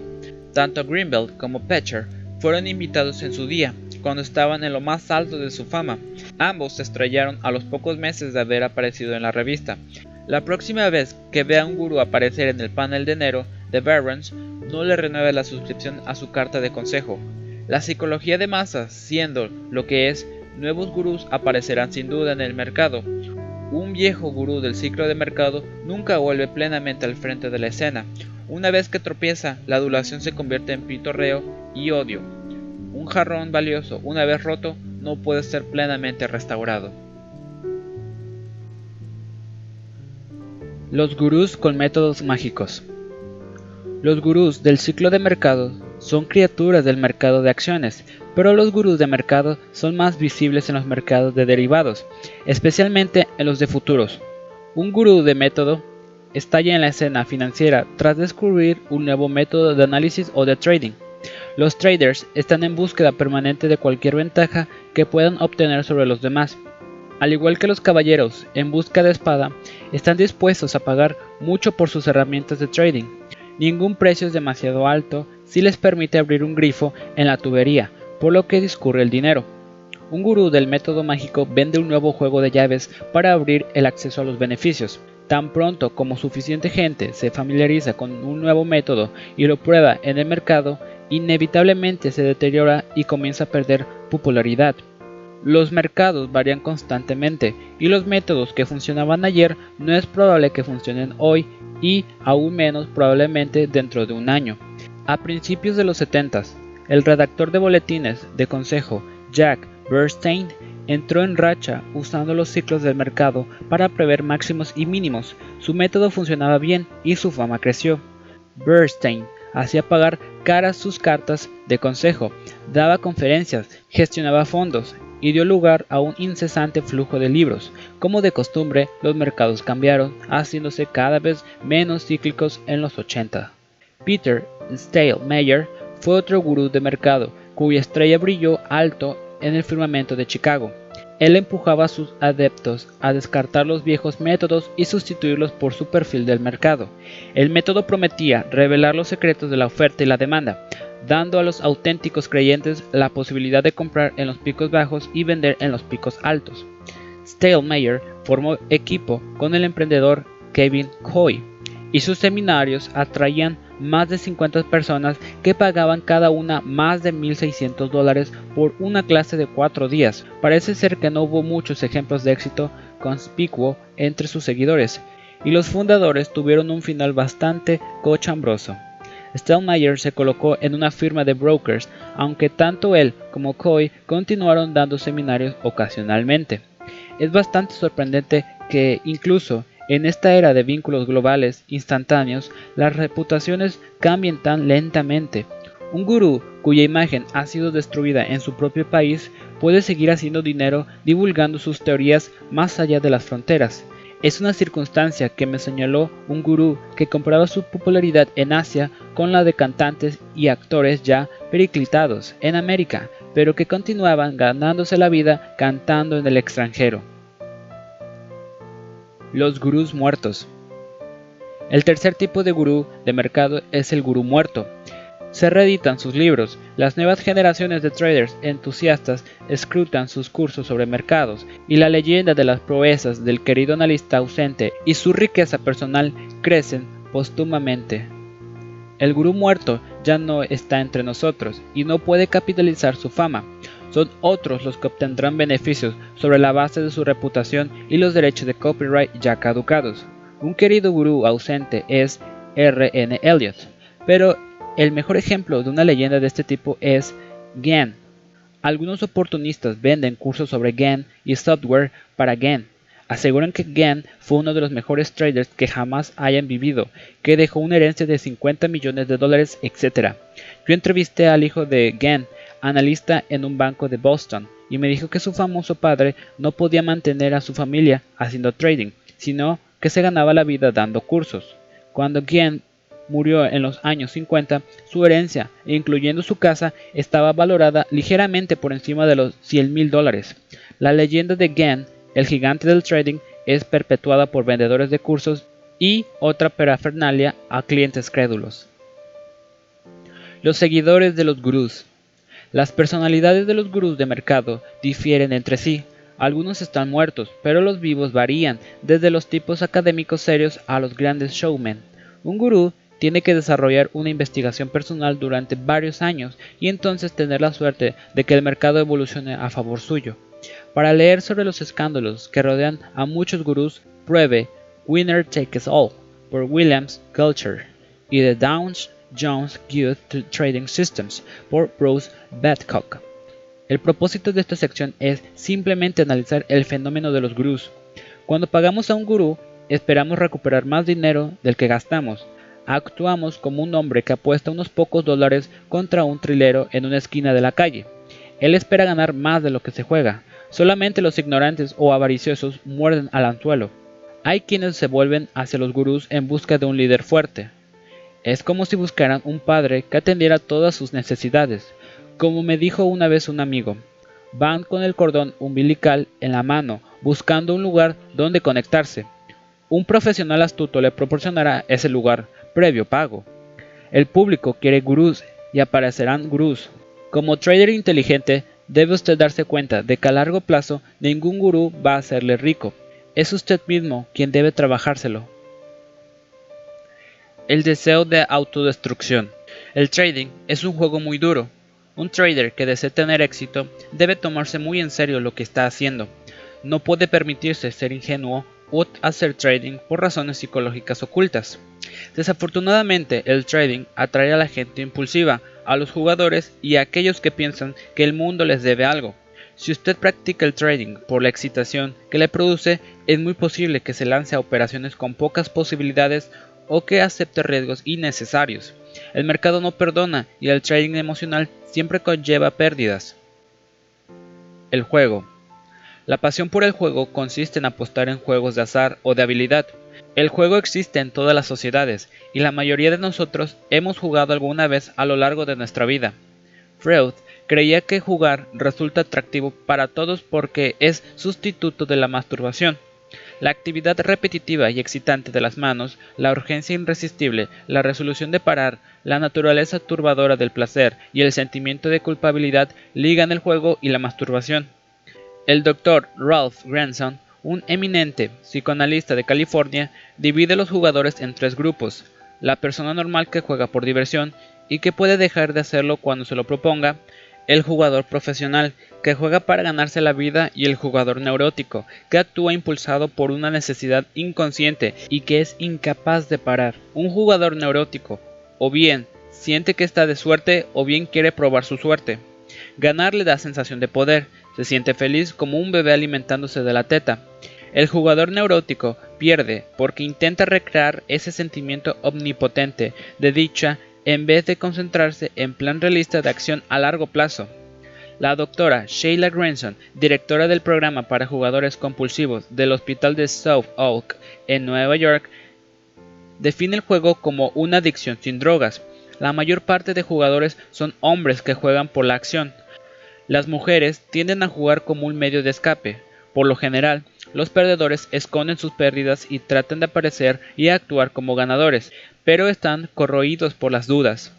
Tanto Greenbelt como Petcher fueron invitados en su día, cuando estaban en lo más alto de su fama. Ambos se estrellaron a los pocos meses de haber aparecido en la revista. La próxima vez que vea a un gurú aparecer en el panel de enero de Barron's, no le renueve la suscripción a su carta de consejo. La psicología de masas, siendo lo que es, nuevos gurús aparecerán sin duda en el mercado. Un viejo gurú del ciclo de mercado nunca vuelve plenamente al frente de la escena. Una vez que tropieza, la adulación se convierte en pitorreo y odio. Un jarrón valioso, una vez roto, no puede ser plenamente restaurado. Los gurús con métodos mágicos. Los gurús del ciclo de mercado son criaturas del mercado de acciones, pero los gurús de mercado son más visibles en los mercados de derivados, especialmente en los de futuros. Un gurú de método estalla en la escena financiera tras descubrir un nuevo método de análisis o de trading. Los traders están en búsqueda permanente de cualquier ventaja que puedan obtener sobre los demás. Al igual que los caballeros en busca de espada, están dispuestos a pagar mucho por sus herramientas de trading. Ningún precio es demasiado alto si les permite abrir un grifo en la tubería, por lo que discurre el dinero. Un gurú del método mágico vende un nuevo juego de llaves para abrir el acceso a los beneficios. Tan pronto como suficiente gente se familiariza con un nuevo método y lo prueba en el mercado, inevitablemente se deteriora y comienza a perder popularidad. Los mercados varían constantemente y los métodos que funcionaban ayer no es probable que funcionen hoy y aún menos probablemente dentro de un año. A principios de los 70, el redactor de boletines de consejo Jack Bernstein entró en racha usando los ciclos del mercado para prever máximos y mínimos. Su método funcionaba bien y su fama creció. Bernstein hacía pagar caras sus cartas de consejo, daba conferencias, gestionaba fondos y dio lugar a un incesante flujo de libros. Como de costumbre, los mercados cambiaron, haciéndose cada vez menos cíclicos en los 80. Peter Stale fue otro gurú de mercado, cuya estrella brilló alto en el firmamento de Chicago. Él empujaba a sus adeptos a descartar los viejos métodos y sustituirlos por su perfil del mercado. El método prometía revelar los secretos de la oferta y la demanda, dando a los auténticos creyentes la posibilidad de comprar en los picos bajos y vender en los picos altos. Stalemeyer formó equipo con el emprendedor Kevin Coy y sus seminarios atraían más de 50 personas que pagaban cada una más de 1.600 dólares por una clase de cuatro días. Parece ser que no hubo muchos ejemplos de éxito conspicuo entre sus seguidores, y los fundadores tuvieron un final bastante cochambroso. Stellmayer se colocó en una firma de brokers, aunque tanto él como Coy continuaron dando seminarios ocasionalmente. Es bastante sorprendente que incluso en esta era de vínculos globales instantáneos, las reputaciones cambien tan lentamente. Un gurú cuya imagen ha sido destruida en su propio país puede seguir haciendo dinero divulgando sus teorías más allá de las fronteras. Es una circunstancia que me señaló un gurú que comparaba su popularidad en Asia con la de cantantes y actores ya periclitados en América, pero que continuaban ganándose la vida cantando en el extranjero. Los gurús muertos. El tercer tipo de gurú de mercado es el gurú muerto, se reeditan sus libros, las nuevas generaciones de traders entusiastas escrutan sus cursos sobre mercados y la leyenda de las proezas del querido analista ausente y su riqueza personal crecen póstumamente. El gurú muerto ya no está entre nosotros y no puede capitalizar su fama. Son otros los que obtendrán beneficios sobre la base de su reputación y los derechos de copyright ya caducados. Un querido gurú ausente es R. N. Elliot, pero el mejor ejemplo de una leyenda de este tipo es GAN. Algunos oportunistas venden cursos sobre GAN y software para GAN. Aseguran que GAN fue uno de los mejores traders que jamás hayan vivido, que dejó una herencia de 50 millones de dólares, etc. Yo entrevisté al hijo de GAN, analista en un banco de Boston, y me dijo que su famoso padre no podía mantener a su familia haciendo trading, sino que se ganaba la vida dando cursos. Cuando GAN murió en los años 50, su herencia, incluyendo su casa, estaba valorada ligeramente por encima de los 100 mil dólares. La leyenda de Gann, el gigante del trading, es perpetuada por vendedores de cursos y otra parafernalia a clientes crédulos. Los seguidores de los gurús. Las personalidades de los gurús de mercado difieren entre sí. Algunos están muertos, pero los vivos varían, desde los tipos académicos serios a los grandes showmen. Un gurú tiene que desarrollar una investigación personal durante varios años y entonces tener la suerte de que el mercado evolucione a favor suyo. Para leer sobre los escándalos que rodean a muchos gurús, pruebe Winner Takes All por Williams Culture y The Downs Jones Guide to Trading Systems por Bruce Badcock. El propósito de esta sección es simplemente analizar el fenómeno de los gurús. Cuando pagamos a un gurú, esperamos recuperar más dinero del que gastamos, actuamos como un hombre que apuesta unos pocos dólares contra un trilero en una esquina de la calle. Él espera ganar más de lo que se juega. Solamente los ignorantes o avariciosos muerden al anzuelo. Hay quienes se vuelven hacia los gurús en busca de un líder fuerte. Es como si buscaran un padre que atendiera todas sus necesidades. Como me dijo una vez un amigo, van con el cordón umbilical en la mano, buscando un lugar donde conectarse. Un profesional astuto le proporcionará ese lugar, previo pago. El público quiere gurús y aparecerán gurús. Como trader inteligente, debe usted darse cuenta de que a largo plazo ningún gurú va a hacerle rico. Es usted mismo quien debe trabajárselo. El deseo de autodestrucción. El trading es un juego muy duro. Un trader que desee tener éxito debe tomarse muy en serio lo que está haciendo. No puede permitirse ser ingenuo o hacer trading por razones psicológicas ocultas. Desafortunadamente, el trading atrae a la gente impulsiva, a los jugadores y a aquellos que piensan que el mundo les debe algo. Si usted practica el trading por la excitación que le produce, es muy posible que se lance a operaciones con pocas posibilidades o que acepte riesgos innecesarios. El mercado no perdona y el trading emocional siempre conlleva pérdidas. El juego. La pasión por el juego consiste en apostar en juegos de azar o de habilidad. El juego existe en todas las sociedades y la mayoría de nosotros hemos jugado alguna vez a lo largo de nuestra vida. Freud creía que jugar resulta atractivo para todos porque es sustituto de la masturbación. La actividad repetitiva y excitante de las manos, la urgencia irresistible, la resolución de parar, la naturaleza turbadora del placer y el sentimiento de culpabilidad ligan el juego y la masturbación. El doctor Ralph Granson un eminente psicoanalista de California divide los jugadores en tres grupos. La persona normal que juega por diversión y que puede dejar de hacerlo cuando se lo proponga, el jugador profesional que juega para ganarse la vida y el jugador neurótico que actúa impulsado por una necesidad inconsciente y que es incapaz de parar. Un jugador neurótico o bien siente que está de suerte o bien quiere probar su suerte. Ganar le da sensación de poder, se siente feliz como un bebé alimentándose de la teta. El jugador neurótico pierde porque intenta recrear ese sentimiento omnipotente de dicha en vez de concentrarse en plan realista de acción a largo plazo. La doctora Sheila Granson, directora del programa para jugadores compulsivos del Hospital de South Oak en Nueva York, define el juego como una adicción sin drogas. La mayor parte de jugadores son hombres que juegan por la acción. Las mujeres tienden a jugar como un medio de escape. Por lo general, los perdedores esconden sus pérdidas y tratan de aparecer y actuar como ganadores, pero están corroídos por las dudas.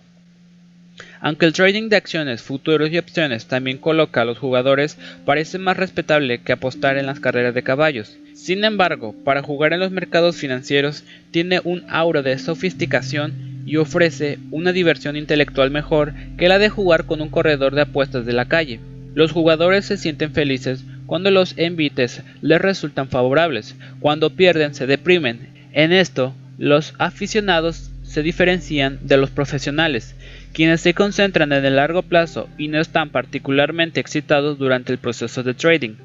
Aunque el trading de acciones, futuros y opciones también coloca a los jugadores, parece más respetable que apostar en las carreras de caballos. Sin embargo, para jugar en los mercados financieros tiene un aura de sofisticación y ofrece una diversión intelectual mejor que la de jugar con un corredor de apuestas de la calle. Los jugadores se sienten felices cuando los envites les resultan favorables, cuando pierden se deprimen. En esto, los aficionados se diferencian de los profesionales, quienes se concentran en el largo plazo y no están particularmente excitados durante el proceso de trading.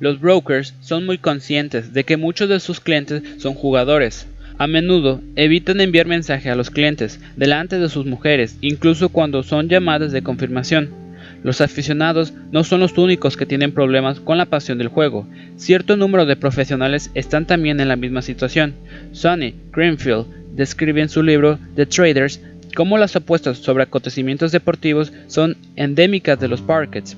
Los brokers son muy conscientes de que muchos de sus clientes son jugadores. A menudo evitan enviar mensaje a los clientes delante de sus mujeres, incluso cuando son llamadas de confirmación. Los aficionados no son los únicos que tienen problemas con la pasión del juego. Cierto número de profesionales están también en la misma situación. Sonny Greenfield describe en su libro The Traders cómo las apuestas sobre acontecimientos deportivos son endémicas de los parkets.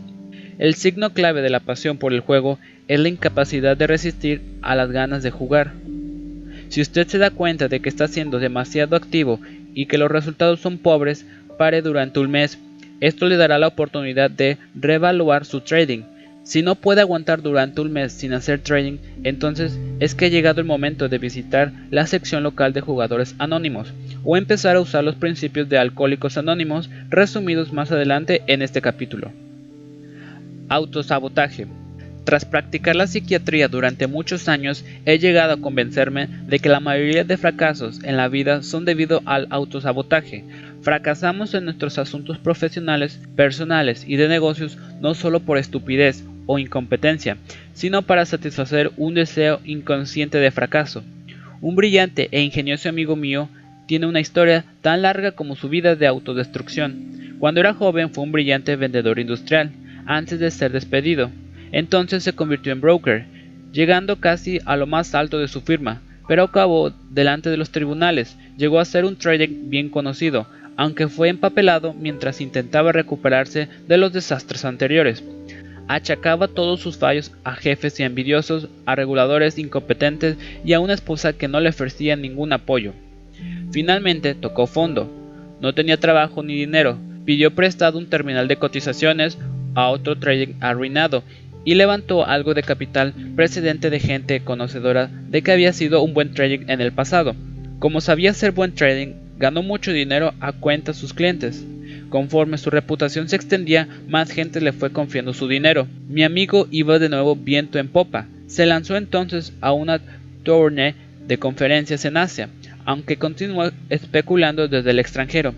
El signo clave de la pasión por el juego es la incapacidad de resistir a las ganas de jugar. Si usted se da cuenta de que está siendo demasiado activo y que los resultados son pobres, pare durante un mes. Esto le dará la oportunidad de reevaluar su trading si no puede aguantar durante un mes sin hacer trading, entonces es que ha llegado el momento de visitar la sección local de jugadores anónimos o empezar a usar los principios de Alcohólicos Anónimos resumidos más adelante en este capítulo. Autosabotaje. Tras practicar la psiquiatría durante muchos años, he llegado a convencerme de que la mayoría de fracasos en la vida son debido al autosabotaje. Fracasamos en nuestros asuntos profesionales, personales y de negocios no solo por estupidez o incompetencia, sino para satisfacer un deseo inconsciente de fracaso. Un brillante e ingenioso amigo mío tiene una historia tan larga como su vida de autodestrucción. Cuando era joven fue un brillante vendedor industrial, antes de ser despedido. Entonces se convirtió en broker, llegando casi a lo más alto de su firma, pero acabó delante de los tribunales. Llegó a ser un trader bien conocido, aunque fue empapelado mientras intentaba recuperarse de los desastres anteriores achacaba todos sus fallos a jefes y envidiosos, a reguladores incompetentes y a una esposa que no le ofrecía ningún apoyo. Finalmente tocó fondo. No tenía trabajo ni dinero, pidió prestado un terminal de cotizaciones a otro trading arruinado y levantó algo de capital precedente de gente conocedora de que había sido un buen trading en el pasado. Como sabía ser buen trading, ganó mucho dinero a cuenta de sus clientes. Conforme su reputación se extendía, más gente le fue confiando su dinero. Mi amigo iba de nuevo viento en popa. Se lanzó entonces a una tournée de conferencias en Asia, aunque continuó especulando desde el extranjero.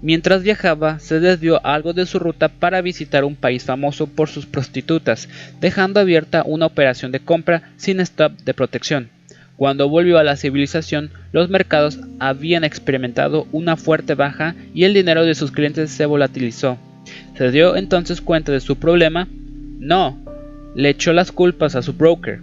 Mientras viajaba, se desvió algo de su ruta para visitar un país famoso por sus prostitutas, dejando abierta una operación de compra sin stop de protección. Cuando volvió a la civilización, los mercados habían experimentado una fuerte baja y el dinero de sus clientes se volatilizó. ¿Se dio entonces cuenta de su problema? No, le echó las culpas a su broker.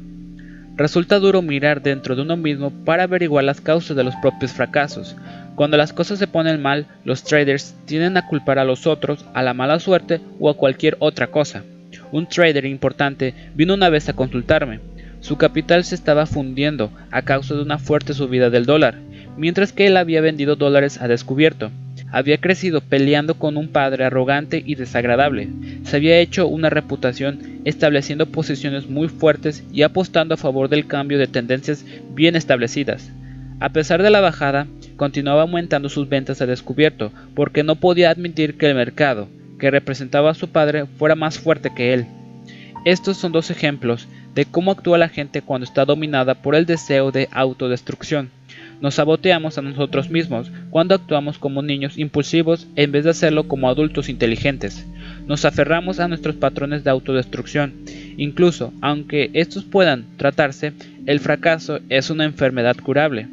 Resulta duro mirar dentro de uno mismo para averiguar las causas de los propios fracasos. Cuando las cosas se ponen mal, los traders tienden a culpar a los otros, a la mala suerte o a cualquier otra cosa. Un trader importante vino una vez a consultarme. Su capital se estaba fundiendo a causa de una fuerte subida del dólar, mientras que él había vendido dólares a descubierto. Había crecido peleando con un padre arrogante y desagradable. Se había hecho una reputación estableciendo posiciones muy fuertes y apostando a favor del cambio de tendencias bien establecidas. A pesar de la bajada, continuaba aumentando sus ventas a descubierto porque no podía admitir que el mercado, que representaba a su padre, fuera más fuerte que él. Estos son dos ejemplos de cómo actúa la gente cuando está dominada por el deseo de autodestrucción. Nos saboteamos a nosotros mismos cuando actuamos como niños impulsivos en vez de hacerlo como adultos inteligentes. Nos aferramos a nuestros patrones de autodestrucción. Incluso, aunque estos puedan tratarse, el fracaso es una enfermedad curable.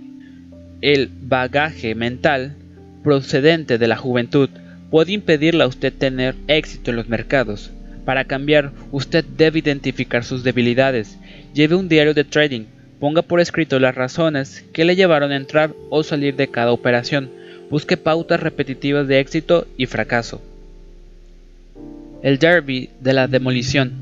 El bagaje mental procedente de la juventud puede impedirle a usted tener éxito en los mercados. Para cambiar, usted debe identificar sus debilidades. Lleve un diario de trading. Ponga por escrito las razones que le llevaron a entrar o salir de cada operación. Busque pautas repetitivas de éxito y fracaso. El derby de la demolición.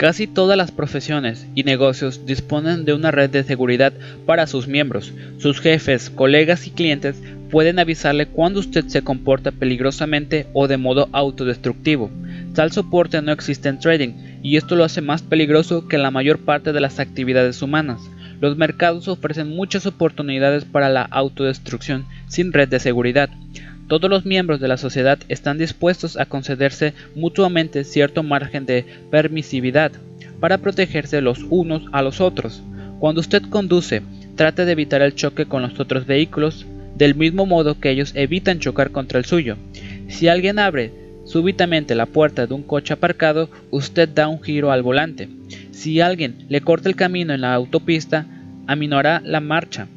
Casi todas las profesiones y negocios disponen de una red de seguridad para sus miembros. Sus jefes, colegas y clientes pueden avisarle cuando usted se comporta peligrosamente o de modo autodestructivo. Tal soporte no existe en trading y esto lo hace más peligroso que la mayor parte de las actividades humanas. Los mercados ofrecen muchas oportunidades para la autodestrucción sin red de seguridad. Todos los miembros de la sociedad están dispuestos a concederse mutuamente cierto margen de permisividad para protegerse los unos a los otros. Cuando usted conduce, trate de evitar el choque con los otros vehículos del mismo modo que ellos evitan chocar contra el suyo. Si alguien abre súbitamente la puerta de un coche aparcado, usted da un giro al volante. Si alguien le corta el camino en la autopista, aminorará la marcha.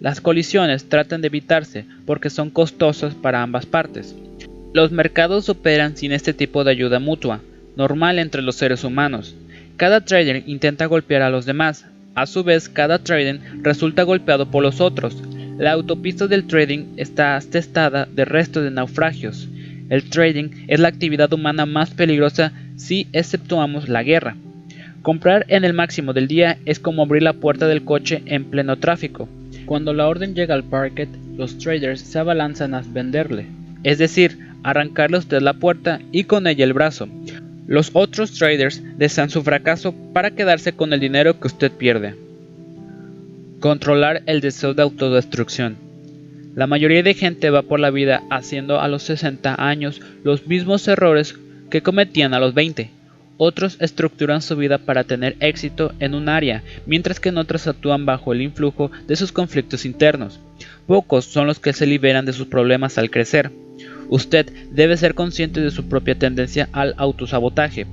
Las colisiones tratan de evitarse porque son costosas para ambas partes. Los mercados operan sin este tipo de ayuda mutua, normal entre los seres humanos. Cada trader intenta golpear a los demás, a su vez cada trader resulta golpeado por los otros. La autopista del trading está atestada de restos de naufragios. El trading es la actividad humana más peligrosa si exceptuamos la guerra. Comprar en el máximo del día es como abrir la puerta del coche en pleno tráfico. Cuando la orden llega al parquet, los traders se abalanzan a venderle, es decir, arrancarle a usted la puerta y con ella el brazo. Los otros traders desean su fracaso para quedarse con el dinero que usted pierde. Controlar el deseo de autodestrucción. La mayoría de gente va por la vida haciendo a los 60 años los mismos errores que cometían a los 20. Otros estructuran su vida para tener éxito en un área, mientras que en otras actúan bajo el influjo de sus conflictos internos. Pocos son los que se liberan de sus problemas al crecer. Usted debe ser consciente de su propia tendencia al autosabotaje.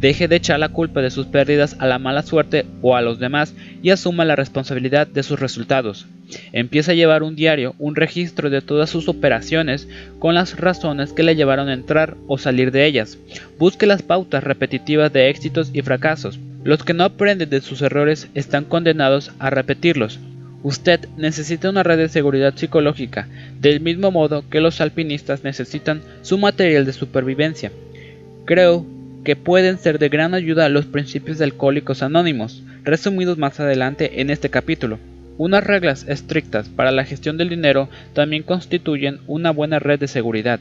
Deje de echar la culpa de sus pérdidas a la mala suerte o a los demás y asuma la responsabilidad de sus resultados. Empieza a llevar un diario, un registro de todas sus operaciones con las razones que le llevaron a entrar o salir de ellas. Busque las pautas repetitivas de éxitos y fracasos. Los que no aprenden de sus errores están condenados a repetirlos. Usted necesita una red de seguridad psicológica, del mismo modo que los alpinistas necesitan su material de supervivencia. Creo que pueden ser de gran ayuda los principios de Alcohólicos Anónimos, resumidos más adelante en este capítulo. Unas reglas estrictas para la gestión del dinero también constituyen una buena red de seguridad.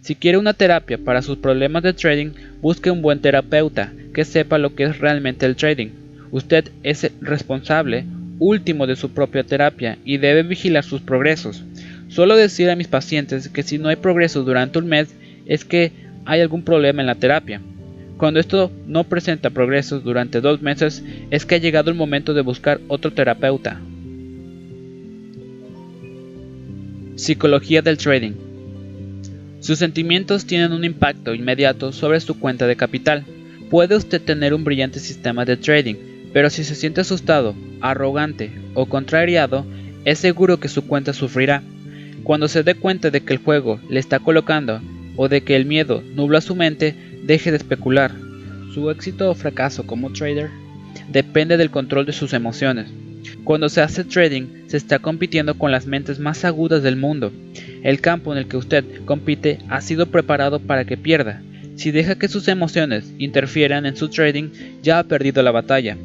Si quiere una terapia para sus problemas de trading, busque un buen terapeuta que sepa lo que es realmente el trading. Usted es responsable último de su propia terapia y debe vigilar sus progresos. Suelo decir a mis pacientes que si no hay progreso durante un mes es que hay algún problema en la terapia. Cuando esto no presenta progresos durante dos meses es que ha llegado el momento de buscar otro terapeuta. Psicología del trading. Sus sentimientos tienen un impacto inmediato sobre su cuenta de capital. Puede usted tener un brillante sistema de trading, pero si se siente asustado, arrogante o contrariado, es seguro que su cuenta sufrirá. Cuando se dé cuenta de que el juego le está colocando o de que el miedo nubla su mente, deje de especular. Su éxito o fracaso como trader depende del control de sus emociones. Cuando se hace trading, se está compitiendo con las mentes más agudas del mundo. El campo en el que usted compite ha sido preparado para que pierda. Si deja que sus emociones interfieran en su trading, ya ha perdido la batalla.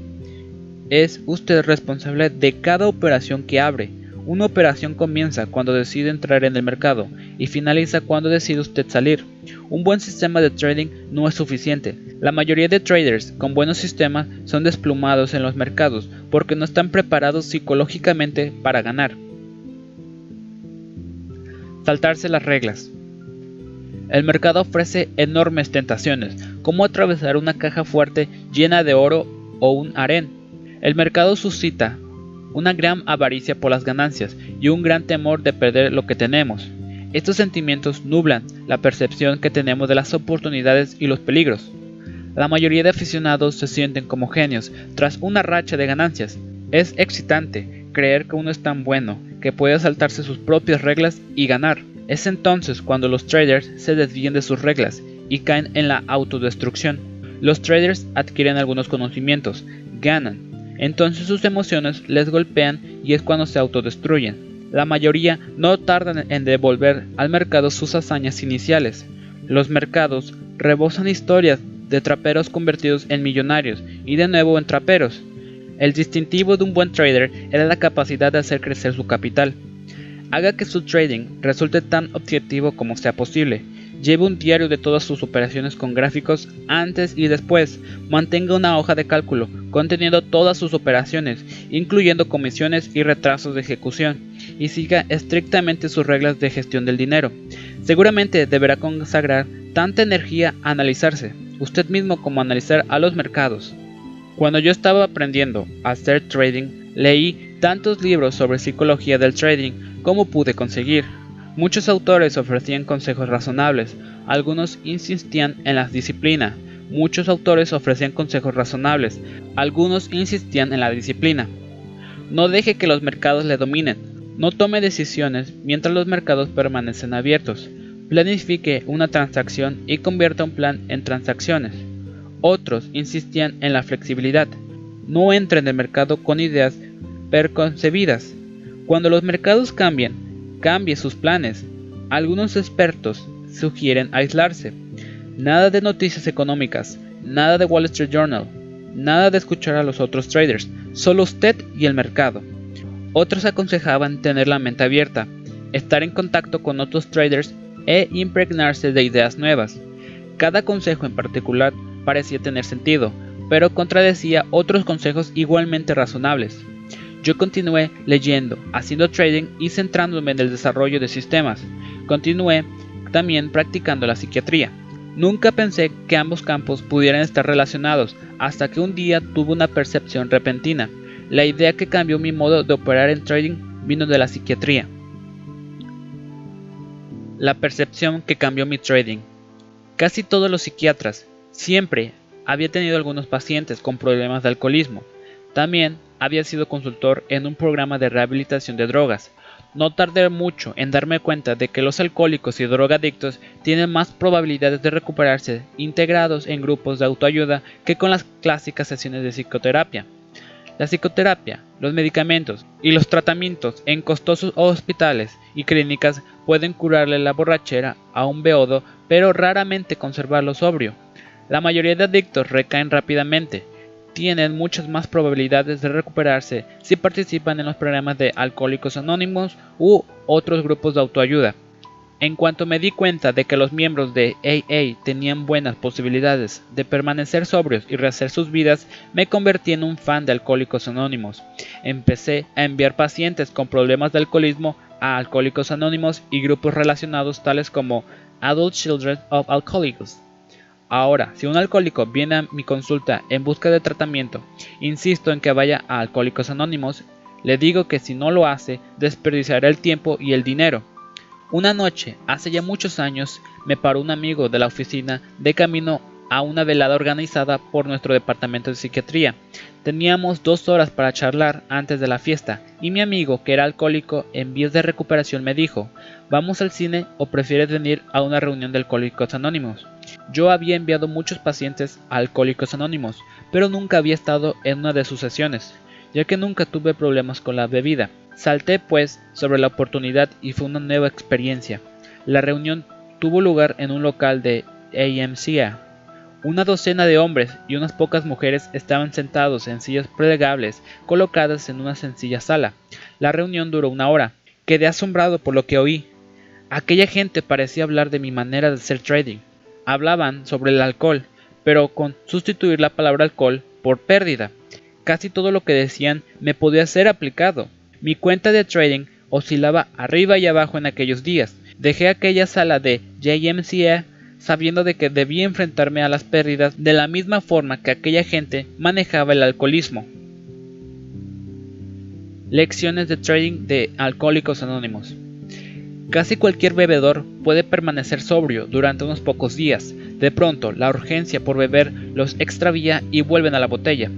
Es usted responsable de cada operación que abre. Una operación comienza cuando decide entrar en el mercado y finaliza cuando decide usted salir. Un buen sistema de trading no es suficiente. La mayoría de traders con buenos sistemas son desplumados en los mercados porque no están preparados psicológicamente para ganar. Saltarse las reglas. El mercado ofrece enormes tentaciones, como atravesar una caja fuerte llena de oro o un harén. El mercado suscita una gran avaricia por las ganancias y un gran temor de perder lo que tenemos. Estos sentimientos nublan la percepción que tenemos de las oportunidades y los peligros. La mayoría de aficionados se sienten como genios tras una racha de ganancias. Es excitante creer que uno es tan bueno que puede saltarse sus propias reglas y ganar. Es entonces cuando los traders se desvían de sus reglas y caen en la autodestrucción. Los traders adquieren algunos conocimientos, ganan, entonces sus emociones les golpean y es cuando se autodestruyen. La mayoría no tardan en devolver al mercado sus hazañas iniciales. Los mercados rebosan historias de traperos convertidos en millonarios y de nuevo en traperos. El distintivo de un buen trader era la capacidad de hacer crecer su capital. Haga que su trading resulte tan objetivo como sea posible. Lleve un diario de todas sus operaciones con gráficos antes y después. Mantenga una hoja de cálculo conteniendo todas sus operaciones, incluyendo comisiones y retrasos de ejecución, y siga estrictamente sus reglas de gestión del dinero. Seguramente deberá consagrar tanta energía a analizarse, usted mismo como analizar a los mercados. Cuando yo estaba aprendiendo a hacer trading, leí tantos libros sobre psicología del trading como pude conseguir. Muchos autores ofrecían consejos razonables, algunos insistían en la disciplina, muchos autores ofrecían consejos razonables, algunos insistían en la disciplina. No deje que los mercados le dominen, no tome decisiones mientras los mercados permanecen abiertos, planifique una transacción y convierta un plan en transacciones. Otros insistían en la flexibilidad. No entre en el mercado con ideas preconcebidas. Cuando los mercados cambian, cambie sus planes. Algunos expertos sugieren aislarse. Nada de noticias económicas, nada de Wall Street Journal, nada de escuchar a los otros traders, solo usted y el mercado. Otros aconsejaban tener la mente abierta, estar en contacto con otros traders e impregnarse de ideas nuevas. Cada consejo en particular parecía tener sentido, pero contradecía otros consejos igualmente razonables. Yo continué leyendo, haciendo trading y centrándome en el desarrollo de sistemas. Continué también practicando la psiquiatría. Nunca pensé que ambos campos pudieran estar relacionados hasta que un día tuve una percepción repentina. La idea que cambió mi modo de operar en trading vino de la psiquiatría. La percepción que cambió mi trading. Casi todos los psiquiatras, Siempre había tenido algunos pacientes con problemas de alcoholismo. También había sido consultor en un programa de rehabilitación de drogas. No tardé mucho en darme cuenta de que los alcohólicos y drogadictos tienen más probabilidades de recuperarse integrados en grupos de autoayuda que con las clásicas sesiones de psicoterapia. La psicoterapia, los medicamentos y los tratamientos en costosos hospitales y clínicas pueden curarle la borrachera a un beodo, pero raramente conservarlo sobrio. La mayoría de adictos recaen rápidamente, tienen muchas más probabilidades de recuperarse si participan en los programas de Alcohólicos Anónimos u otros grupos de autoayuda. En cuanto me di cuenta de que los miembros de AA tenían buenas posibilidades de permanecer sobrios y rehacer sus vidas, me convertí en un fan de Alcohólicos Anónimos. Empecé a enviar pacientes con problemas de alcoholismo a Alcohólicos Anónimos y grupos relacionados tales como Adult Children of Alcoholics Ahora, si un alcohólico viene a mi consulta en busca de tratamiento, insisto en que vaya a Alcohólicos Anónimos, le digo que si no lo hace, desperdiciará el tiempo y el dinero. Una noche, hace ya muchos años, me paró un amigo de la oficina de camino a una velada organizada por nuestro departamento de psiquiatría. Teníamos dos horas para charlar antes de la fiesta y mi amigo, que era alcohólico en vías de recuperación, me dijo, ¿vamos al cine o prefieres venir a una reunión de alcohólicos anónimos? Yo había enviado muchos pacientes a Alcohólicos Anónimos, pero nunca había estado en una de sus sesiones, ya que nunca tuve problemas con la bebida. Salté pues sobre la oportunidad y fue una nueva experiencia. La reunión tuvo lugar en un local de AMCA. Una docena de hombres y unas pocas mujeres estaban sentados en sillas plegables colocadas en una sencilla sala. La reunión duró una hora. Quedé asombrado por lo que oí. Aquella gente parecía hablar de mi manera de hacer trading hablaban sobre el alcohol, pero con sustituir la palabra alcohol por pérdida. Casi todo lo que decían me podía ser aplicado. Mi cuenta de trading oscilaba arriba y abajo en aquellos días. Dejé aquella sala de JMCA sabiendo de que debía enfrentarme a las pérdidas de la misma forma que aquella gente manejaba el alcoholismo. Lecciones de trading de Alcohólicos Anónimos. Casi cualquier bebedor puede permanecer sobrio durante unos pocos días. De pronto, la urgencia por beber los extravía y vuelven a la botella.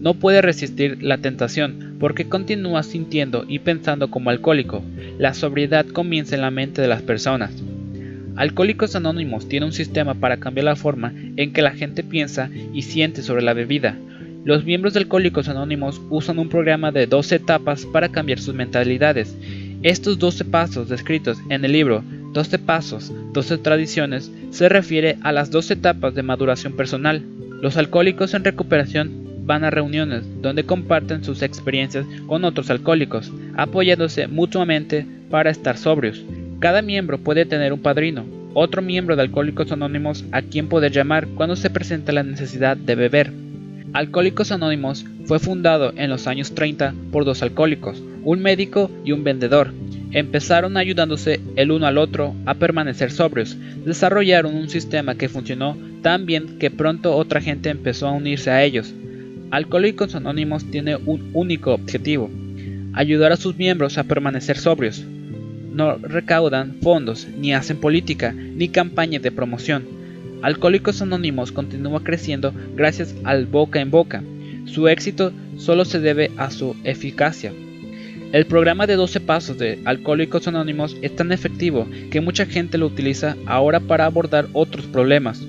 No puede resistir la tentación porque continúa sintiendo y pensando como alcohólico. La sobriedad comienza en la mente de las personas. Alcohólicos Anónimos tiene un sistema para cambiar la forma en que la gente piensa y siente sobre la bebida. Los miembros de Alcohólicos Anónimos usan un programa de 12 etapas para cambiar sus mentalidades. Estos 12 pasos descritos en el libro 12 pasos, 12 tradiciones se refiere a las 12 etapas de maduración personal. Los alcohólicos en recuperación van a reuniones donde comparten sus experiencias con otros alcohólicos, apoyándose mutuamente para estar sobrios. Cada miembro puede tener un padrino, otro miembro de Alcohólicos Anónimos a quien poder llamar cuando se presenta la necesidad de beber. Alcohólicos Anónimos fue fundado en los años 30 por dos alcohólicos, un médico y un vendedor. Empezaron ayudándose el uno al otro a permanecer sobrios. Desarrollaron un sistema que funcionó tan bien que pronto otra gente empezó a unirse a ellos. Alcohólicos Anónimos tiene un único objetivo, ayudar a sus miembros a permanecer sobrios. No recaudan fondos, ni hacen política, ni campañas de promoción. Alcohólicos Anónimos continúa creciendo gracias al boca en boca. Su éxito solo se debe a su eficacia. El programa de 12 pasos de Alcohólicos Anónimos es tan efectivo que mucha gente lo utiliza ahora para abordar otros problemas.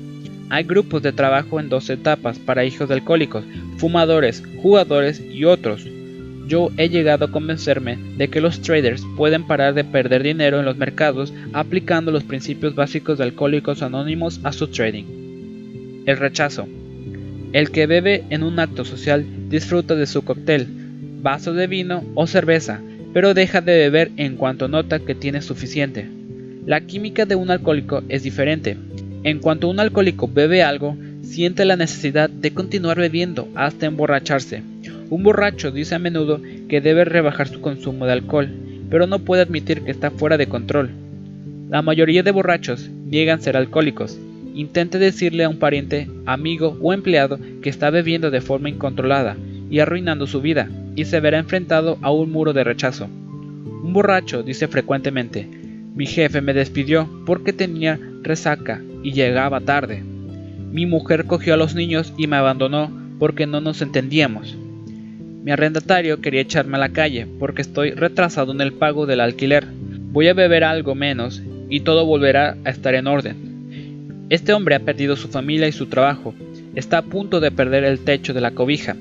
Hay grupos de trabajo en dos etapas para hijos de alcohólicos, fumadores, jugadores y otros. Yo he llegado a convencerme de que los traders pueden parar de perder dinero en los mercados aplicando los principios básicos de Alcohólicos Anónimos a su trading. El rechazo. El que bebe en un acto social disfruta de su cóctel, vaso de vino o cerveza, pero deja de beber en cuanto nota que tiene suficiente. La química de un alcohólico es diferente. En cuanto un alcohólico bebe algo, siente la necesidad de continuar bebiendo hasta emborracharse. Un borracho dice a menudo que debe rebajar su consumo de alcohol, pero no puede admitir que está fuera de control. La mayoría de borrachos niegan ser alcohólicos. Intente decirle a un pariente, amigo o empleado que está bebiendo de forma incontrolada y arruinando su vida, y se verá enfrentado a un muro de rechazo. Un borracho dice frecuentemente, mi jefe me despidió porque tenía resaca y llegaba tarde. Mi mujer cogió a los niños y me abandonó porque no nos entendíamos. Mi arrendatario quería echarme a la calle porque estoy retrasado en el pago del alquiler. Voy a beber algo menos y todo volverá a estar en orden. Este hombre ha perdido su familia y su trabajo. Está a punto de perder el techo de la cobija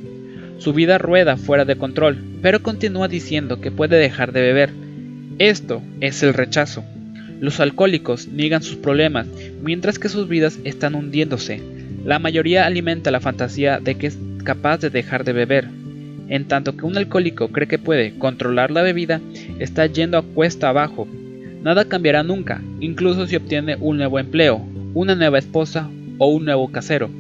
su vida rueda fuera de control, pero continúa diciendo que puede dejar de beber. Esto es el rechazo. Los alcohólicos niegan sus problemas mientras que sus vidas están hundiéndose. La mayoría alimenta la fantasía de que es capaz de dejar de beber. En tanto que un alcohólico cree que puede controlar la bebida, está yendo a cuesta abajo. Nada cambiará nunca, incluso si obtiene un nuevo empleo, una nueva esposa o un nuevo casero.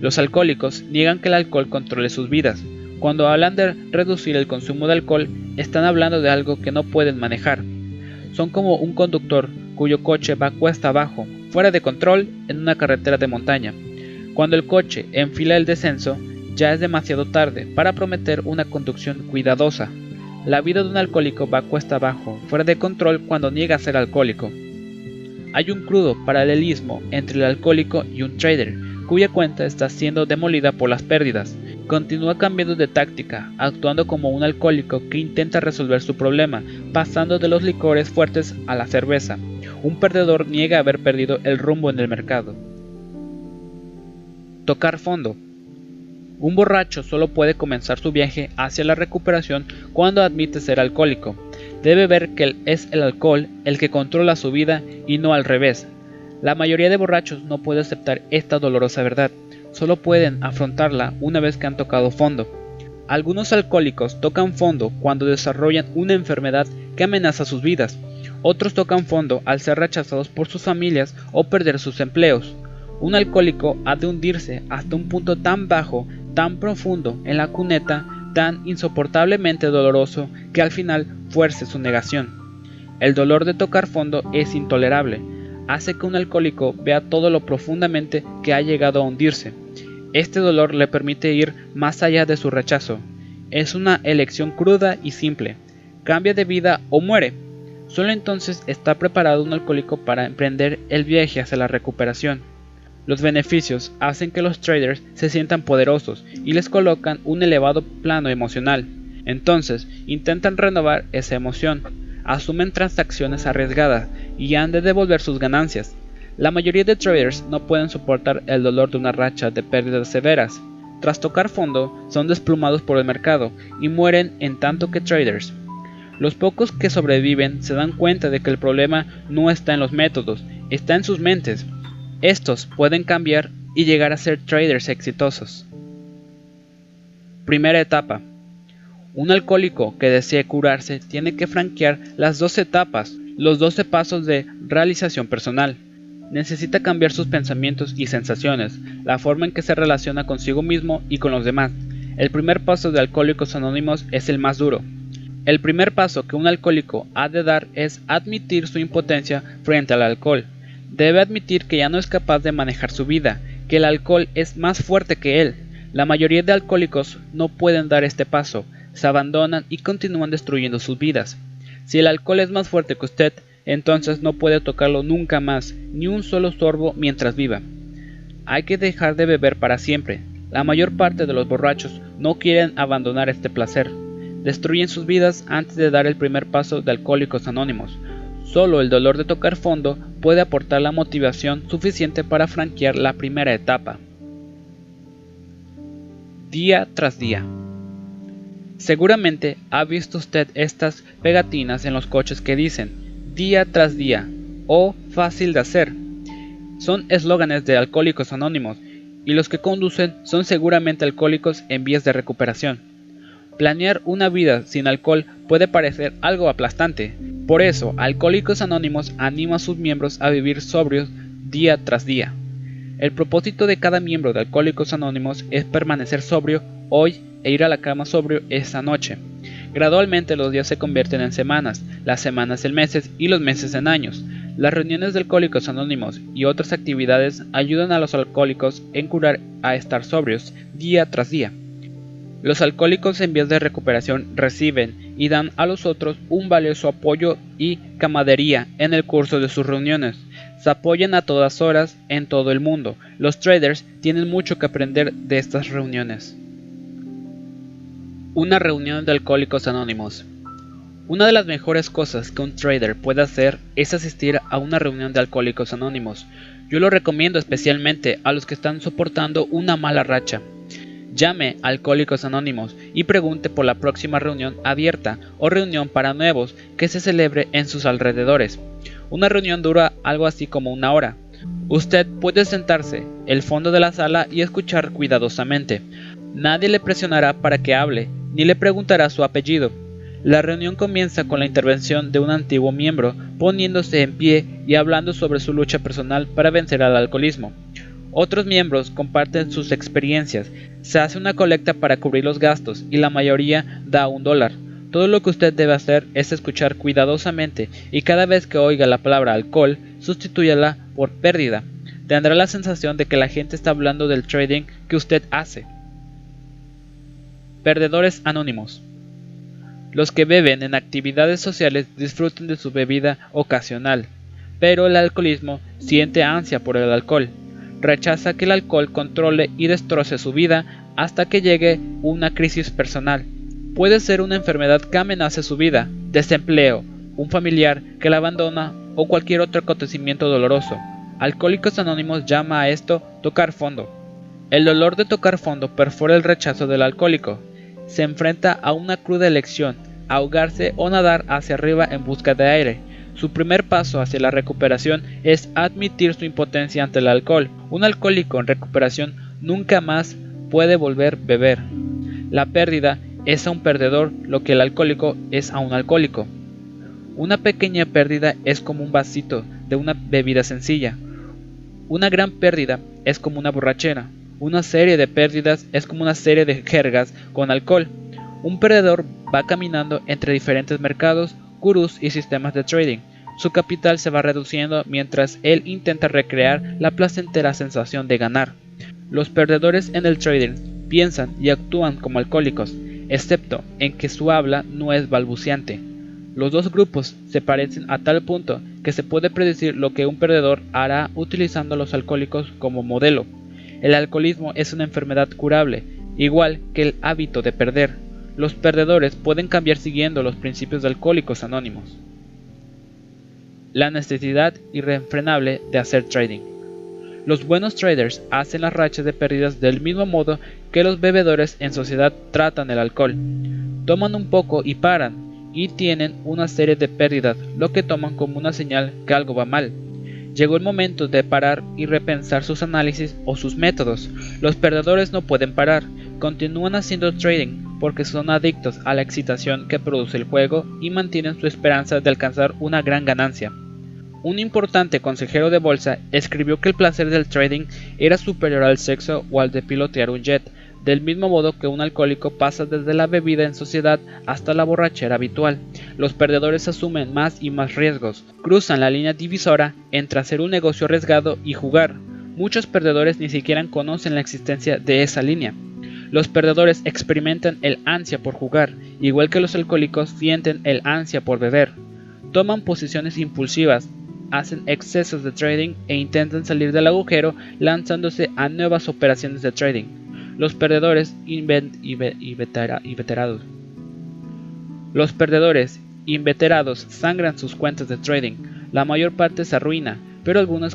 Los alcohólicos niegan que el alcohol controle sus vidas, cuando hablan de reducir el consumo de alcohol, están hablando de algo que no pueden manejar. Son como un conductor cuyo coche va cuesta abajo, fuera de control, en una carretera de montaña. Cuando el coche enfila el descenso, ya es demasiado tarde para prometer una conducción cuidadosa. La vida de un alcohólico va cuesta abajo, fuera de control cuando niega ser alcohólico. Hay un crudo paralelismo entre el alcohólico y un trader, cuya cuenta está siendo demolida por las pérdidas. Continúa cambiando de táctica, actuando como un alcohólico que intenta resolver su problema, pasando de los licores fuertes a la cerveza. Un perdedor niega haber perdido el rumbo en el mercado. Tocar fondo. Un borracho solo puede comenzar su viaje hacia la recuperación cuando admite ser alcohólico. Debe ver que es el alcohol el que controla su vida y no al revés. La mayoría de borrachos no puede aceptar esta dolorosa verdad solo pueden afrontarla una vez que han tocado fondo. Algunos alcohólicos tocan fondo cuando desarrollan una enfermedad que amenaza sus vidas. Otros tocan fondo al ser rechazados por sus familias o perder sus empleos. Un alcohólico ha de hundirse hasta un punto tan bajo, tan profundo en la cuneta, tan insoportablemente doloroso que al final fuerce su negación. El dolor de tocar fondo es intolerable, hace que un alcohólico vea todo lo profundamente que ha llegado a hundirse. Este dolor le permite ir más allá de su rechazo. Es una elección cruda y simple. Cambia de vida o muere. Solo entonces está preparado un alcohólico para emprender el viaje hacia la recuperación. Los beneficios hacen que los traders se sientan poderosos y les colocan un elevado plano emocional. Entonces intentan renovar esa emoción asumen transacciones arriesgadas y han de devolver sus ganancias. La mayoría de traders no pueden soportar el dolor de una racha de pérdidas severas. Tras tocar fondo, son desplumados por el mercado y mueren en tanto que traders. Los pocos que sobreviven se dan cuenta de que el problema no está en los métodos, está en sus mentes. Estos pueden cambiar y llegar a ser traders exitosos. Primera etapa. Un alcohólico que desee curarse tiene que franquear las dos etapas, los 12 pasos de realización personal. Necesita cambiar sus pensamientos y sensaciones, la forma en que se relaciona consigo mismo y con los demás. El primer paso de Alcohólicos Anónimos es el más duro. El primer paso que un alcohólico ha de dar es admitir su impotencia frente al alcohol. Debe admitir que ya no es capaz de manejar su vida, que el alcohol es más fuerte que él. La mayoría de alcohólicos no pueden dar este paso, se abandonan y continúan destruyendo sus vidas. Si el alcohol es más fuerte que usted, entonces no puede tocarlo nunca más, ni un solo sorbo mientras viva. Hay que dejar de beber para siempre. La mayor parte de los borrachos no quieren abandonar este placer. Destruyen sus vidas antes de dar el primer paso de Alcohólicos Anónimos. Solo el dolor de tocar fondo puede aportar la motivación suficiente para franquear la primera etapa. Día tras día. Seguramente ha visto usted estas pegatinas en los coches que dicen día tras día o fácil de hacer. Son eslóganes de alcohólicos anónimos y los que conducen son seguramente alcohólicos en vías de recuperación. Planear una vida sin alcohol puede parecer algo aplastante, por eso, Alcohólicos Anónimos anima a sus miembros a vivir sobrios día tras día. El propósito de cada miembro de Alcohólicos Anónimos es permanecer sobrio hoy e ir a la cama sobrio esa noche. Gradualmente los días se convierten en semanas, las semanas en meses y los meses en años. Las reuniones de Alcohólicos Anónimos y otras actividades ayudan a los alcohólicos en curar a estar sobrios día tras día. Los alcohólicos en vías de recuperación reciben y dan a los otros un valioso apoyo y camadería en el curso de sus reuniones. Se apoyan a todas horas en todo el mundo. Los traders tienen mucho que aprender de estas reuniones. Una reunión de alcohólicos anónimos. Una de las mejores cosas que un trader puede hacer es asistir a una reunión de alcohólicos anónimos. Yo lo recomiendo especialmente a los que están soportando una mala racha. Llame a Alcohólicos Anónimos y pregunte por la próxima reunión abierta o reunión para nuevos que se celebre en sus alrededores. Una reunión dura algo así como una hora. Usted puede sentarse el fondo de la sala y escuchar cuidadosamente. Nadie le presionará para que hable, ni le preguntará su apellido. La reunión comienza con la intervención de un antiguo miembro, poniéndose en pie y hablando sobre su lucha personal para vencer al alcoholismo. Otros miembros comparten sus experiencias, se hace una colecta para cubrir los gastos y la mayoría da un dólar. Todo lo que usted debe hacer es escuchar cuidadosamente y cada vez que oiga la palabra alcohol, sustitúyala por pérdida. Tendrá la sensación de que la gente está hablando del trading que usted hace. Perdedores anónimos. Los que beben en actividades sociales disfrutan de su bebida ocasional, pero el alcoholismo siente ansia por el alcohol rechaza que el alcohol controle y destroce su vida hasta que llegue una crisis personal. Puede ser una enfermedad que amenace su vida, desempleo, un familiar que la abandona o cualquier otro acontecimiento doloroso. Alcohólicos Anónimos llama a esto tocar fondo. El dolor de tocar fondo perfora el rechazo del alcohólico. Se enfrenta a una cruda elección, ahogarse o nadar hacia arriba en busca de aire. Su primer paso hacia la recuperación es admitir su impotencia ante el alcohol. Un alcohólico en recuperación nunca más puede volver a beber. La pérdida es a un perdedor lo que el alcohólico es a un alcohólico. Una pequeña pérdida es como un vasito de una bebida sencilla. Una gran pérdida es como una borrachera. Una serie de pérdidas es como una serie de jergas con alcohol. Un perdedor va caminando entre diferentes mercados gurús y sistemas de trading. Su capital se va reduciendo mientras él intenta recrear la placentera sensación de ganar. Los perdedores en el trading piensan y actúan como alcohólicos, excepto en que su habla no es balbuciante. Los dos grupos se parecen a tal punto que se puede predecir lo que un perdedor hará utilizando a los alcohólicos como modelo. El alcoholismo es una enfermedad curable, igual que el hábito de perder, los perdedores pueden cambiar siguiendo los principios de Alcohólicos Anónimos. la necesidad irrefrenable de hacer trading. Los buenos traders hacen las rachas de pérdidas del mismo modo que los bebedores en sociedad tratan el alcohol. Toman un poco y paran, y tienen una serie de pérdidas, lo que toman como una señal que algo va mal. Llegó el momento de parar y repensar sus análisis o sus métodos. Los perdedores no pueden parar, continúan haciendo trading porque son adictos a la excitación que produce el juego y mantienen su esperanza de alcanzar una gran ganancia. Un importante consejero de bolsa escribió que el placer del trading era superior al sexo o al de pilotear un jet, del mismo modo que un alcohólico pasa desde la bebida en sociedad hasta la borrachera habitual. Los perdedores asumen más y más riesgos, cruzan la línea divisora entre hacer un negocio arriesgado y jugar. Muchos perdedores ni siquiera conocen la existencia de esa línea. Los perdedores experimentan el ansia por jugar, igual que los alcohólicos sienten el ansia por beber. Toman posiciones impulsivas, hacen excesos de trading e intentan salir del agujero lanzándose a nuevas operaciones de trading. Los perdedores y, veterados. Los perdedores inveterados sangran sus cuentas de trading. La mayor parte se arruina, pero algunos,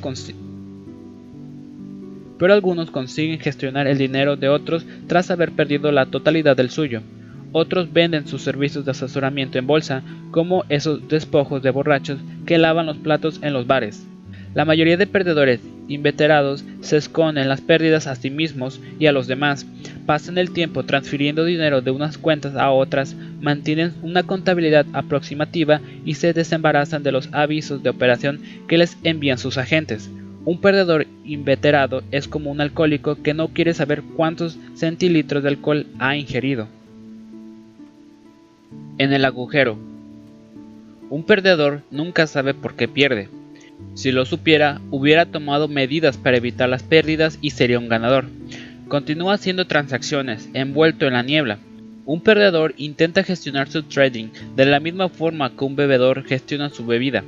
pero algunos consiguen gestionar el dinero de otros tras haber perdido la totalidad del suyo. Otros venden sus servicios de asesoramiento en bolsa, como esos despojos de borrachos que lavan los platos en los bares. La mayoría de perdedores inveterados se esconden las pérdidas a sí mismos y a los demás, pasan el tiempo transfiriendo dinero de unas cuentas a otras, mantienen una contabilidad aproximativa y se desembarazan de los avisos de operación que les envían sus agentes. Un perdedor inveterado es como un alcohólico que no quiere saber cuántos centilitros de alcohol ha ingerido en el agujero. Un perdedor nunca sabe por qué pierde. Si lo supiera, hubiera tomado medidas para evitar las pérdidas y sería un ganador. Continúa haciendo transacciones, envuelto en la niebla. Un perdedor intenta gestionar su trading de la misma forma que un bebedor gestiona su bebida.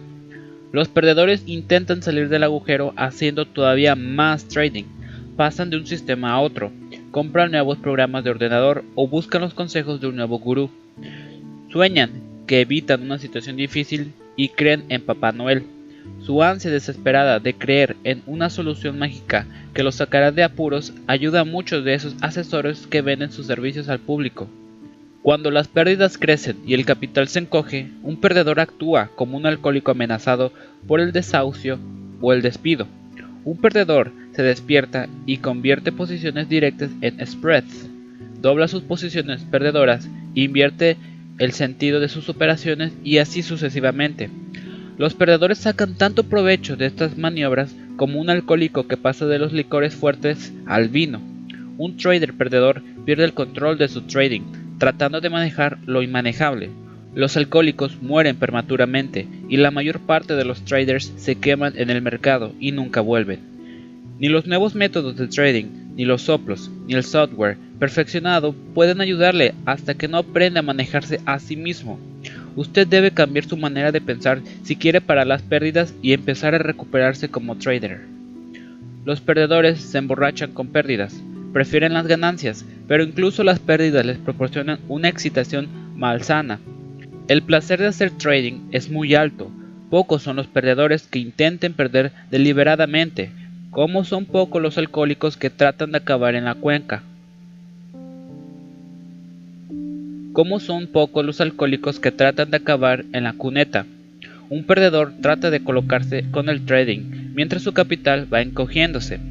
Los perdedores intentan salir del agujero haciendo todavía más trading. Pasan de un sistema a otro, compran nuevos programas de ordenador o buscan los consejos de un nuevo gurú. Sueñan que evitan una situación difícil y creen en Papá Noel. Su ansia desesperada de creer en una solución mágica que los sacará de apuros ayuda a muchos de esos asesores que venden sus servicios al público. Cuando las pérdidas crecen y el capital se encoge, un perdedor actúa como un alcohólico amenazado por el desahucio o el despido. Un perdedor se despierta y convierte posiciones directas en spreads, dobla sus posiciones perdedoras, invierte el sentido de sus operaciones y así sucesivamente. Los perdedores sacan tanto provecho de estas maniobras como un alcohólico que pasa de los licores fuertes al vino. Un trader perdedor pierde el control de su trading, tratando de manejar lo inmanejable. Los alcohólicos mueren prematuramente y la mayor parte de los traders se queman en el mercado y nunca vuelven. Ni los nuevos métodos de trading, ni los soplos, ni el software, perfeccionado pueden ayudarle hasta que no aprenda a manejarse a sí mismo. Usted debe cambiar su manera de pensar si quiere parar las pérdidas y empezar a recuperarse como trader. Los perdedores se emborrachan con pérdidas, prefieren las ganancias, pero incluso las pérdidas les proporcionan una excitación malsana. El placer de hacer trading es muy alto, pocos son los perdedores que intenten perder deliberadamente, como son pocos los alcohólicos que tratan de acabar en la cuenca. Como son pocos los alcohólicos que tratan de acabar en la cuneta. Un perdedor trata de colocarse con el trading, mientras su capital va encogiéndose.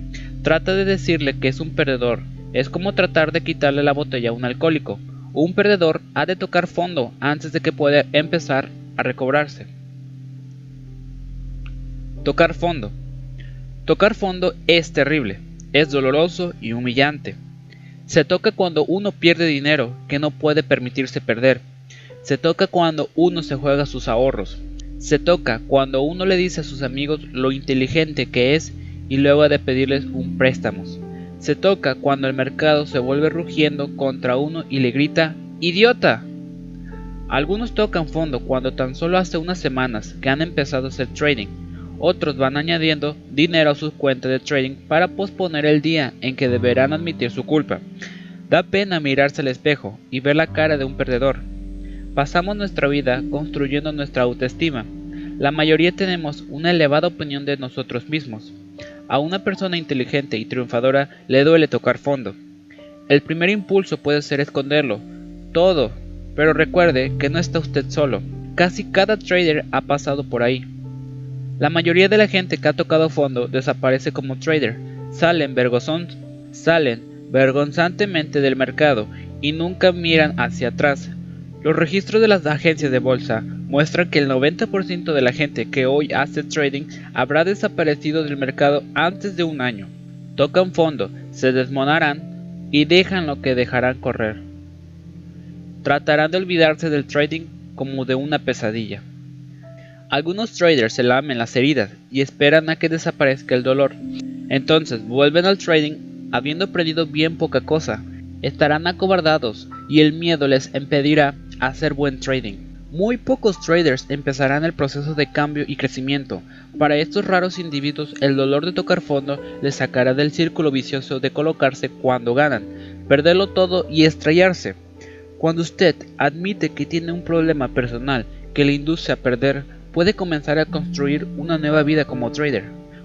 Trata de decirle que es un perdedor. Es como tratar de quitarle la botella a un alcohólico. Un perdedor ha de tocar fondo antes de que pueda empezar a recobrarse. Tocar fondo. Tocar fondo es terrible, es doloroso y humillante. Se toca cuando uno pierde dinero que no puede permitirse perder. Se toca cuando uno se juega sus ahorros. Se toca cuando uno le dice a sus amigos lo inteligente que es y luego ha de pedirles un préstamo. Se toca cuando el mercado se vuelve rugiendo contra uno y le grita ¡Idiota! Algunos tocan fondo cuando tan solo hace unas semanas que han empezado a hacer trading. Otros van añadiendo dinero a sus cuentas de trading para posponer el día en que deberán admitir su culpa. Da pena mirarse al espejo y ver la cara de un perdedor. Pasamos nuestra vida construyendo nuestra autoestima. la mayoría tenemos una elevada opinión de nosotros mismos. A una persona inteligente y triunfadora le duele tocar fondo. El primer impulso puede ser esconderlo, todo, pero recuerde que no está usted solo. Casi cada trader ha pasado por ahí. La mayoría de la gente que ha tocado fondo desaparece como trader, salen, vergonzantemente del mercado y nunca miran hacia atrás. Los registros de las agencias de bolsa muestran que el 90% de la gente que hoy hace trading habrá desaparecido del mercado antes de un año. Tocan fondo, se desmonarán y dejan lo que dejarán correr. Tratarán de olvidarse del trading como de una pesadilla. Algunos traders se lamen las heridas y esperan a que desaparezca el dolor. Entonces vuelven al trading habiendo aprendido bien poca cosa. Estarán acobardados y el miedo les impedirá hacer buen trading. Muy pocos traders empezarán el proceso de cambio y crecimiento. Para estos raros individuos el dolor de tocar fondo les sacará del círculo vicioso de colocarse cuando ganan, perderlo todo y estrellarse. Cuando usted admite que tiene un problema personal que le induce a perder, puede comenzar a construir una nueva vida como trader.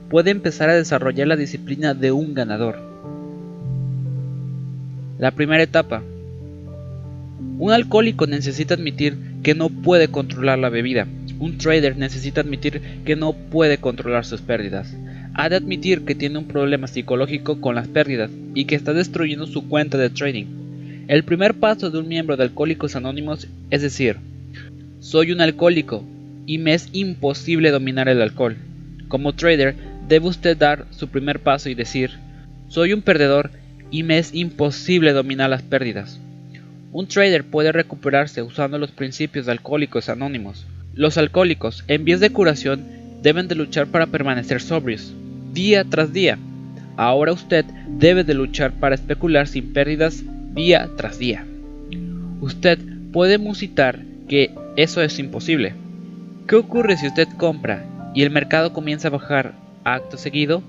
Puede empezar a desarrollar la disciplina de un ganador. La primera etapa. Un alcohólico necesita admitir que no puede controlar la bebida. Un trader necesita admitir que no puede controlar sus pérdidas. Ha de admitir que tiene un problema psicológico con las pérdidas y que está destruyendo su cuenta de trading. El primer paso de un miembro de Alcohólicos Anónimos es decir, soy un alcohólico, y me es imposible dominar el alcohol. Como trader, debe usted dar su primer paso y decir, soy un perdedor y me es imposible dominar las pérdidas. Un trader puede recuperarse usando los principios de alcohólicos anónimos. Los alcohólicos, en vías de curación, deben de luchar para permanecer sobrios, día tras día. Ahora usted debe de luchar para especular sin pérdidas día tras día. Usted puede musitar que eso es imposible, ¿Qué ocurre si usted compra y el mercado comienza a bajar acto seguido?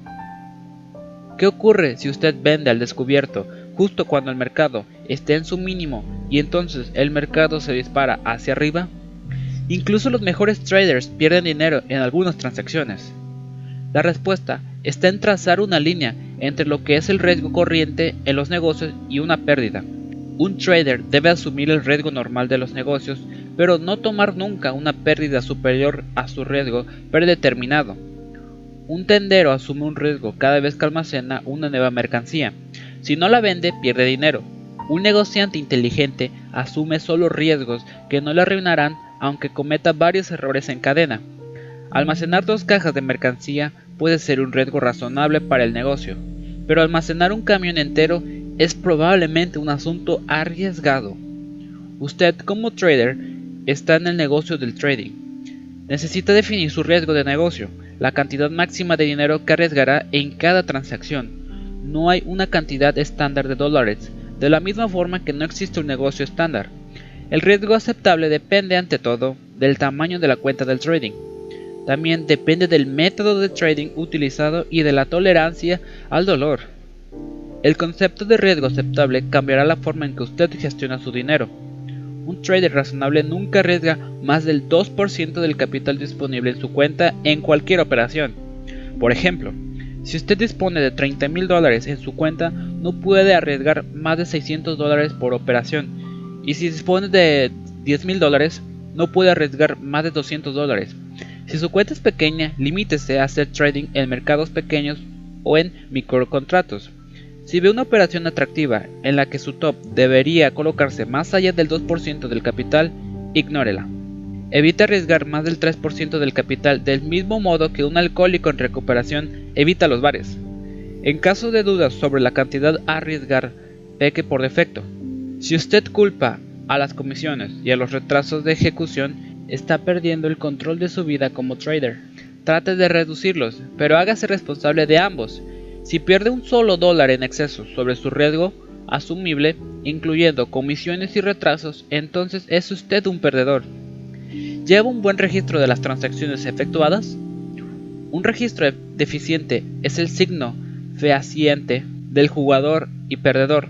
¿Qué ocurre si usted vende al descubierto justo cuando el mercado esté en su mínimo y entonces el mercado se dispara hacia arriba? Incluso los mejores traders pierden dinero en algunas transacciones. La respuesta está en trazar una línea entre lo que es el riesgo corriente en los negocios y una pérdida. Un trader debe asumir el riesgo normal de los negocios pero no tomar nunca una pérdida superior a su riesgo predeterminado. Un tendero asume un riesgo cada vez que almacena una nueva mercancía. Si no la vende, pierde dinero. Un negociante inteligente asume solo riesgos que no le arruinarán aunque cometa varios errores en cadena. Almacenar dos cajas de mercancía puede ser un riesgo razonable para el negocio, pero almacenar un camión entero es probablemente un asunto arriesgado. Usted como trader está en el negocio del trading. Necesita definir su riesgo de negocio, la cantidad máxima de dinero que arriesgará en cada transacción. No hay una cantidad estándar de dólares, de la misma forma que no existe un negocio estándar. El riesgo aceptable depende ante todo del tamaño de la cuenta del trading. También depende del método de trading utilizado y de la tolerancia al dolor. El concepto de riesgo aceptable cambiará la forma en que usted gestiona su dinero. Un trader razonable nunca arriesga más del 2% del capital disponible en su cuenta en cualquier operación. Por ejemplo, si usted dispone de 30 mil dólares en su cuenta, no puede arriesgar más de 600 dólares por operación. Y si dispone de 10 mil dólares, no puede arriesgar más de 200 dólares. Si su cuenta es pequeña, limítese a hacer trading en mercados pequeños o en microcontratos. Si ve una operación atractiva en la que su top debería colocarse más allá del 2% del capital, ignórela. Evita arriesgar más del 3% del capital del mismo modo que un alcohólico en recuperación evita los bares. En caso de dudas sobre la cantidad a arriesgar, peque por defecto. Si usted culpa a las comisiones y a los retrasos de ejecución, está perdiendo el control de su vida como trader. Trate de reducirlos, pero hágase responsable de ambos si pierde un solo dólar en exceso sobre su riesgo asumible, incluyendo comisiones y retrasos, entonces es usted un perdedor. ¿Lleva un buen registro de las transacciones efectuadas? Un registro deficiente es el signo fehaciente del jugador y perdedor.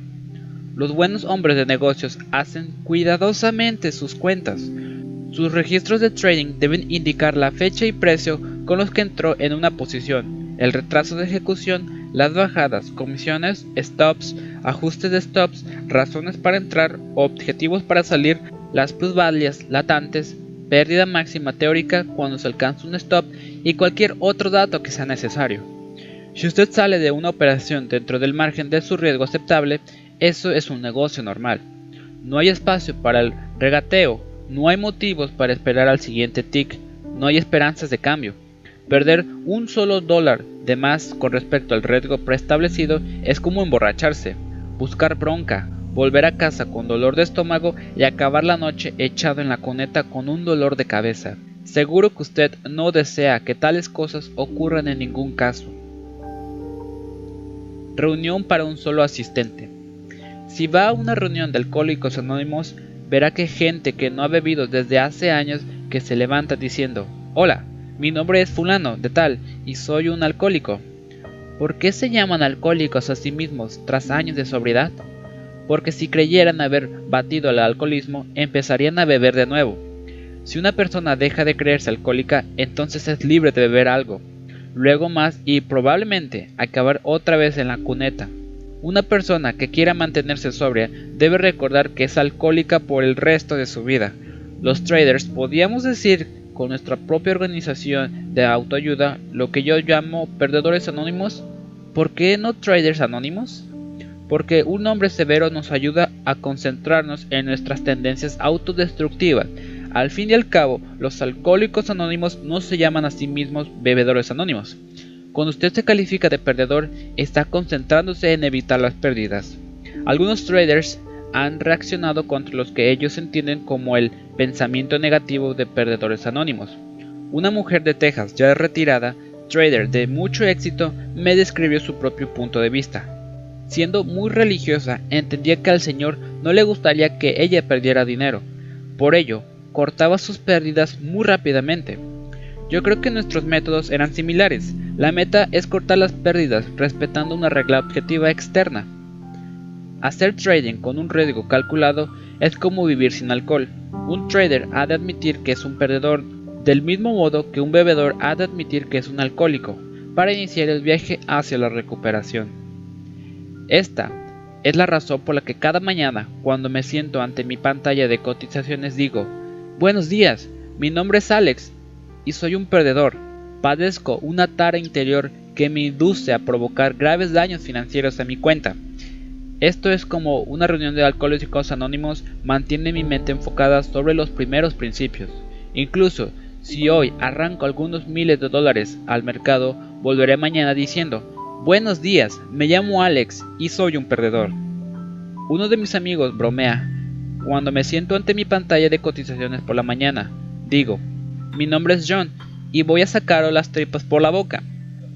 Los buenos hombres de negocios hacen cuidadosamente sus cuentas. Sus registros de trading deben indicar la fecha y precio con los que entró en una posición, el retraso de ejecución, las bajadas, comisiones, stops, ajustes de stops, razones para entrar, objetivos para salir, las plusvalias latentes, pérdida máxima teórica cuando se alcanza un stop y cualquier otro dato que sea necesario. Si usted sale de una operación dentro del margen de su riesgo aceptable, eso es un negocio normal. No hay espacio para el regateo, no hay motivos para esperar al siguiente tick, no hay esperanzas de cambio. Perder un solo dólar de más con respecto al riesgo preestablecido es como emborracharse, buscar bronca, volver a casa con dolor de estómago y acabar la noche echado en la cuneta con un dolor de cabeza. Seguro que usted no desea que tales cosas ocurran en ningún caso. Reunión para un solo asistente. Si va a una reunión de alcohólicos anónimos, verá que gente que no ha bebido desde hace años que se levanta diciendo, Hola, mi nombre es fulano de tal y soy un alcohólico. ¿Por qué se llaman alcohólicos a sí mismos tras años de sobriedad? Porque si creyeran haber batido el alcoholismo, empezarían a beber de nuevo. Si una persona deja de creerse alcohólica, entonces es libre de beber algo, luego más y probablemente acabar otra vez en la cuneta. Una persona que quiera mantenerse sobria debe recordar que es alcohólica por el resto de su vida. Los traders podríamos decir con nuestra propia organización de autoayuda, lo que yo llamo perdedores anónimos. ¿Por qué no traders anónimos? Porque un hombre severo nos ayuda a concentrarnos en nuestras tendencias autodestructivas al fin y al cabo, los alcohólicos anónimos no se llaman a sí mismos bebedores anónimos. Cuando usted se califica de perdedor, está concentrándose en evitar las pérdidas. Algunos traders han reaccionado contra los que ellos entienden como el pensamiento negativo de perdedores anónimos. Una mujer de Texas ya retirada, trader de mucho éxito, me describió su propio punto de vista. Siendo muy religiosa, entendía que al Señor no le gustaría que ella perdiera dinero. Por ello, cortaba sus pérdidas muy rápidamente. Yo creo que nuestros métodos eran similares. La meta es cortar las pérdidas respetando una regla objetiva externa. Hacer trading con un riesgo calculado es como vivir sin alcohol. Un trader ha de admitir que es un perdedor, del mismo modo que un bebedor ha de admitir que es un alcohólico, para iniciar el viaje hacia la recuperación. Esta es la razón por la que cada mañana, cuando me siento ante mi pantalla de cotizaciones, digo, Buenos días, mi nombre es Alex y soy un perdedor. Padezco una tara interior que me induce a provocar graves daños financieros a mi cuenta. Esto es como una reunión de alcohólicos anónimos mantiene mi mente enfocada sobre los primeros principios. Incluso si hoy arranco algunos miles de dólares al mercado, volveré mañana diciendo, Buenos días, me llamo Alex y soy un perdedor. Uno de mis amigos bromea, cuando me siento ante mi pantalla de cotizaciones por la mañana, digo, mi nombre es John y voy a sacar las tripas por la boca.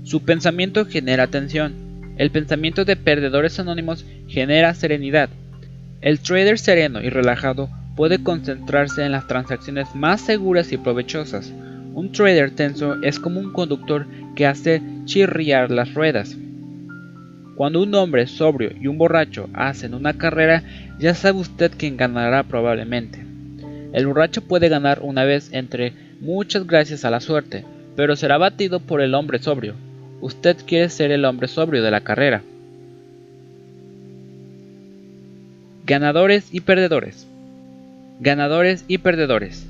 Su pensamiento genera tensión. El pensamiento de perdedores anónimos genera serenidad. El trader sereno y relajado puede concentrarse en las transacciones más seguras y provechosas. Un trader tenso es como un conductor que hace chirriar las ruedas. Cuando un hombre sobrio y un borracho hacen una carrera, ya sabe usted quién ganará probablemente. El borracho puede ganar una vez entre muchas gracias a la suerte, pero será batido por el hombre sobrio. Usted quiere ser el hombre sobrio de la carrera. Ganadores y perdedores. Ganadores y perdedores.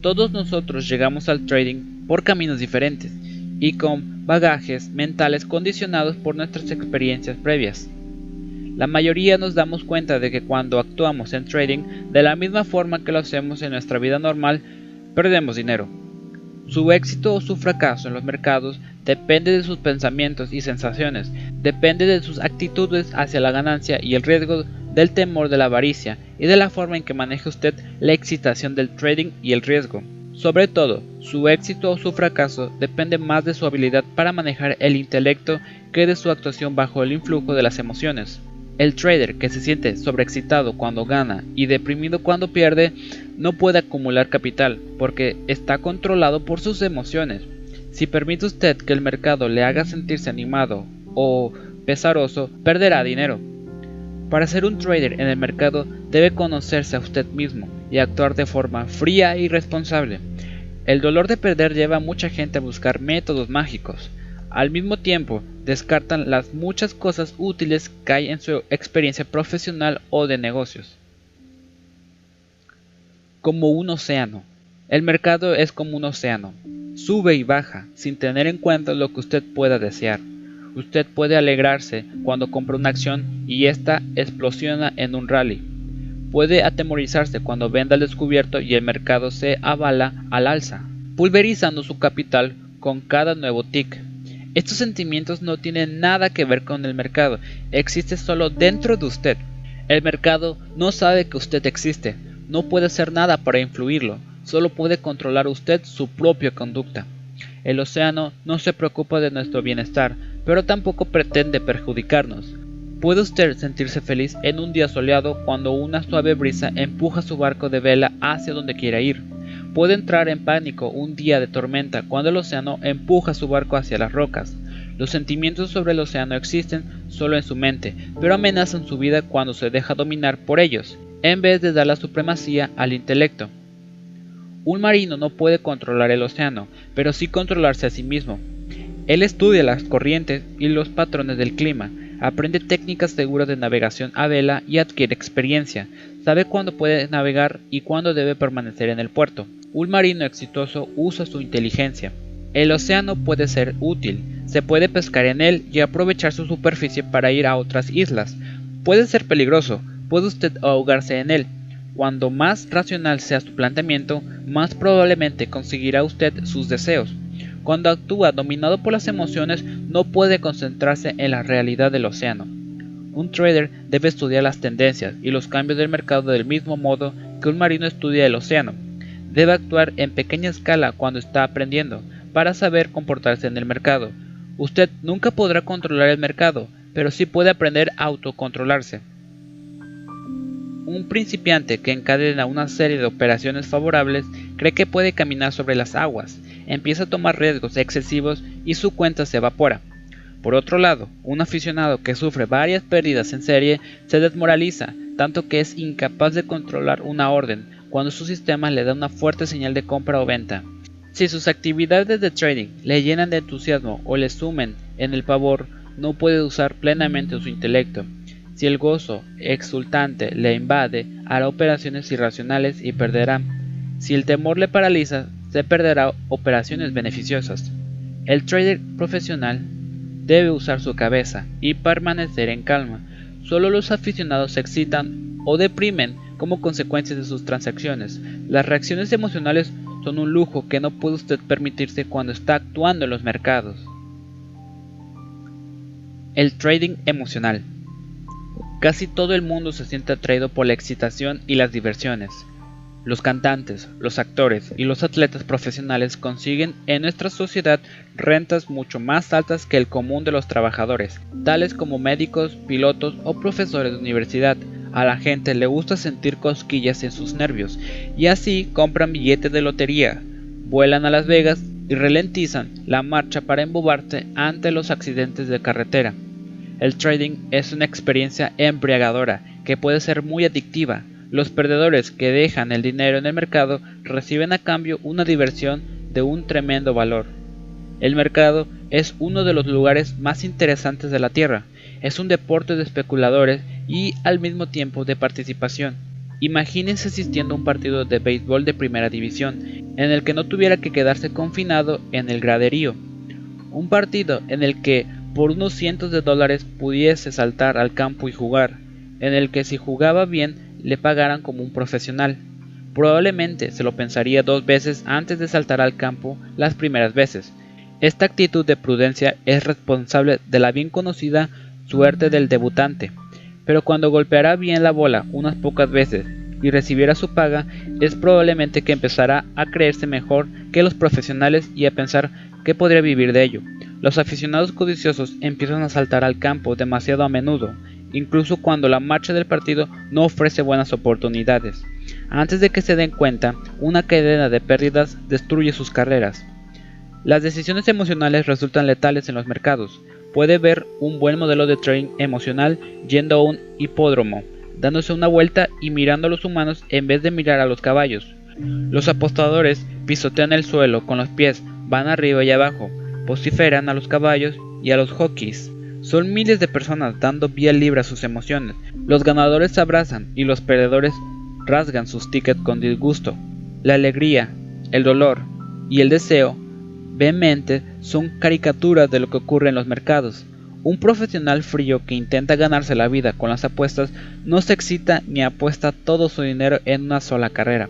Todos nosotros llegamos al trading por caminos diferentes y con bagajes mentales condicionados por nuestras experiencias previas. La mayoría nos damos cuenta de que cuando actuamos en trading de la misma forma que lo hacemos en nuestra vida normal, perdemos dinero. Su éxito o su fracaso en los mercados depende de sus pensamientos y sensaciones, depende de sus actitudes hacia la ganancia y el riesgo del temor de la avaricia y de la forma en que maneja usted la excitación del trading y el riesgo. Sobre todo, su éxito o su fracaso depende más de su habilidad para manejar el intelecto que de su actuación bajo el influjo de las emociones. El trader que se siente sobreexcitado cuando gana y deprimido cuando pierde no puede acumular capital porque está controlado por sus emociones. Si permite usted que el mercado le haga sentirse animado o pesaroso, perderá dinero. Para ser un trader en el mercado debe conocerse a usted mismo y actuar de forma fría y responsable. El dolor de perder lleva a mucha gente a buscar métodos mágicos. Al mismo tiempo, descartan las muchas cosas útiles que hay en su experiencia profesional o de negocios. Como un océano. El mercado es como un océano. Sube y baja sin tener en cuenta lo que usted pueda desear. Usted puede alegrarse cuando compra una acción y ésta explosiona en un rally. Puede atemorizarse cuando venda al descubierto y el mercado se avala al alza, pulverizando su capital con cada nuevo tick. Estos sentimientos no tienen nada que ver con el mercado, existe solo dentro de usted. El mercado no sabe que usted existe, no puede hacer nada para influirlo, solo puede controlar usted su propia conducta. El océano no se preocupa de nuestro bienestar, pero tampoco pretende perjudicarnos. Puede usted sentirse feliz en un día soleado cuando una suave brisa empuja su barco de vela hacia donde quiera ir. Puede entrar en pánico un día de tormenta cuando el océano empuja su barco hacia las rocas. Los sentimientos sobre el océano existen solo en su mente, pero amenazan su vida cuando se deja dominar por ellos, en vez de dar la supremacía al intelecto. Un marino no puede controlar el océano, pero sí controlarse a sí mismo. Él estudia las corrientes y los patrones del clima, aprende técnicas seguras de navegación a vela y adquiere experiencia. Sabe cuándo puede navegar y cuándo debe permanecer en el puerto. Un marino exitoso usa su inteligencia. El océano puede ser útil, se puede pescar en él y aprovechar su superficie para ir a otras islas. Puede ser peligroso, puede usted ahogarse en él. Cuando más racional sea su planteamiento, más probablemente conseguirá usted sus deseos. Cuando actúa dominado por las emociones, no puede concentrarse en la realidad del océano. Un trader debe estudiar las tendencias y los cambios del mercado del mismo modo que un marino estudia el océano. Debe actuar en pequeña escala cuando está aprendiendo, para saber comportarse en el mercado. Usted nunca podrá controlar el mercado, pero sí puede aprender a autocontrolarse. Un principiante que encadena una serie de operaciones favorables cree que puede caminar sobre las aguas, empieza a tomar riesgos excesivos y su cuenta se evapora. Por otro lado, un aficionado que sufre varias pérdidas en serie se desmoraliza, tanto que es incapaz de controlar una orden cuando su sistema le da una fuerte señal de compra o venta. Si sus actividades de trading le llenan de entusiasmo o le sumen en el pavor, no puede usar plenamente su intelecto. Si el gozo exultante le invade, hará operaciones irracionales y perderá. Si el temor le paraliza, se perderá operaciones beneficiosas. El trader profesional debe usar su cabeza y permanecer en calma. Solo los aficionados se excitan o deprimen como consecuencia de sus transacciones. Las reacciones emocionales son un lujo que no puede usted permitirse cuando está actuando en los mercados. El trading emocional. Casi todo el mundo se siente atraído por la excitación y las diversiones. Los cantantes, los actores y los atletas profesionales consiguen en nuestra sociedad rentas mucho más altas que el común de los trabajadores, tales como médicos, pilotos o profesores de universidad. A la gente le gusta sentir cosquillas en sus nervios y así compran billetes de lotería, vuelan a Las Vegas y ralentizan la marcha para embobarse ante los accidentes de carretera. El trading es una experiencia embriagadora que puede ser muy adictiva los perdedores que dejan el dinero en el mercado reciben a cambio una diversión de un tremendo valor. El mercado es uno de los lugares más interesantes de la Tierra. Es un deporte de especuladores y al mismo tiempo de participación. Imagínense asistiendo a un partido de béisbol de primera división, en el que no tuviera que quedarse confinado en el graderío. Un partido en el que por unos cientos de dólares pudiese saltar al campo y jugar, en el que si jugaba bien le pagaran como un profesional. Probablemente se lo pensaría dos veces antes de saltar al campo las primeras veces. Esta actitud de prudencia es responsable de la bien conocida suerte del debutante, pero cuando golpeará bien la bola unas pocas veces y recibiera su paga, es probablemente que empezará a creerse mejor que los profesionales y a pensar que podría vivir de ello. Los aficionados codiciosos empiezan a saltar al campo demasiado a menudo incluso cuando la marcha del partido no ofrece buenas oportunidades. Antes de que se den cuenta, una cadena de pérdidas destruye sus carreras. Las decisiones emocionales resultan letales en los mercados. puede ver un buen modelo de trading emocional yendo a un hipódromo, dándose una vuelta y mirando a los humanos en vez de mirar a los caballos. Los apostadores pisotean el suelo con los pies, van arriba y abajo, vociferan a los caballos y a los jockeys. Son miles de personas dando vía libre a sus emociones. Los ganadores se abrazan y los perdedores rasgan sus tickets con disgusto. La alegría, el dolor y el deseo vehemente son caricaturas de lo que ocurre en los mercados. Un profesional frío que intenta ganarse la vida con las apuestas no se excita ni apuesta todo su dinero en una sola carrera.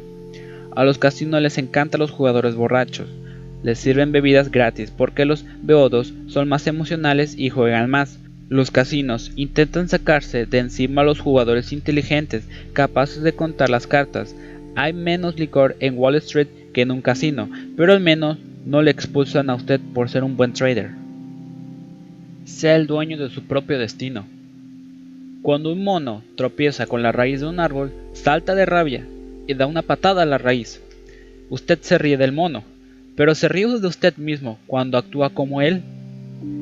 A los casinos les encantan los jugadores borrachos. Les sirven bebidas gratis porque los beodos son más emocionales y juegan más. Los casinos intentan sacarse de encima a los jugadores inteligentes capaces de contar las cartas. Hay menos licor en Wall Street que en un casino, pero al menos no le expulsan a usted por ser un buen trader. Sea el dueño de su propio destino. Cuando un mono tropieza con la raíz de un árbol, salta de rabia y da una patada a la raíz. Usted se ríe del mono, pero se ríe de usted mismo cuando actúa como él.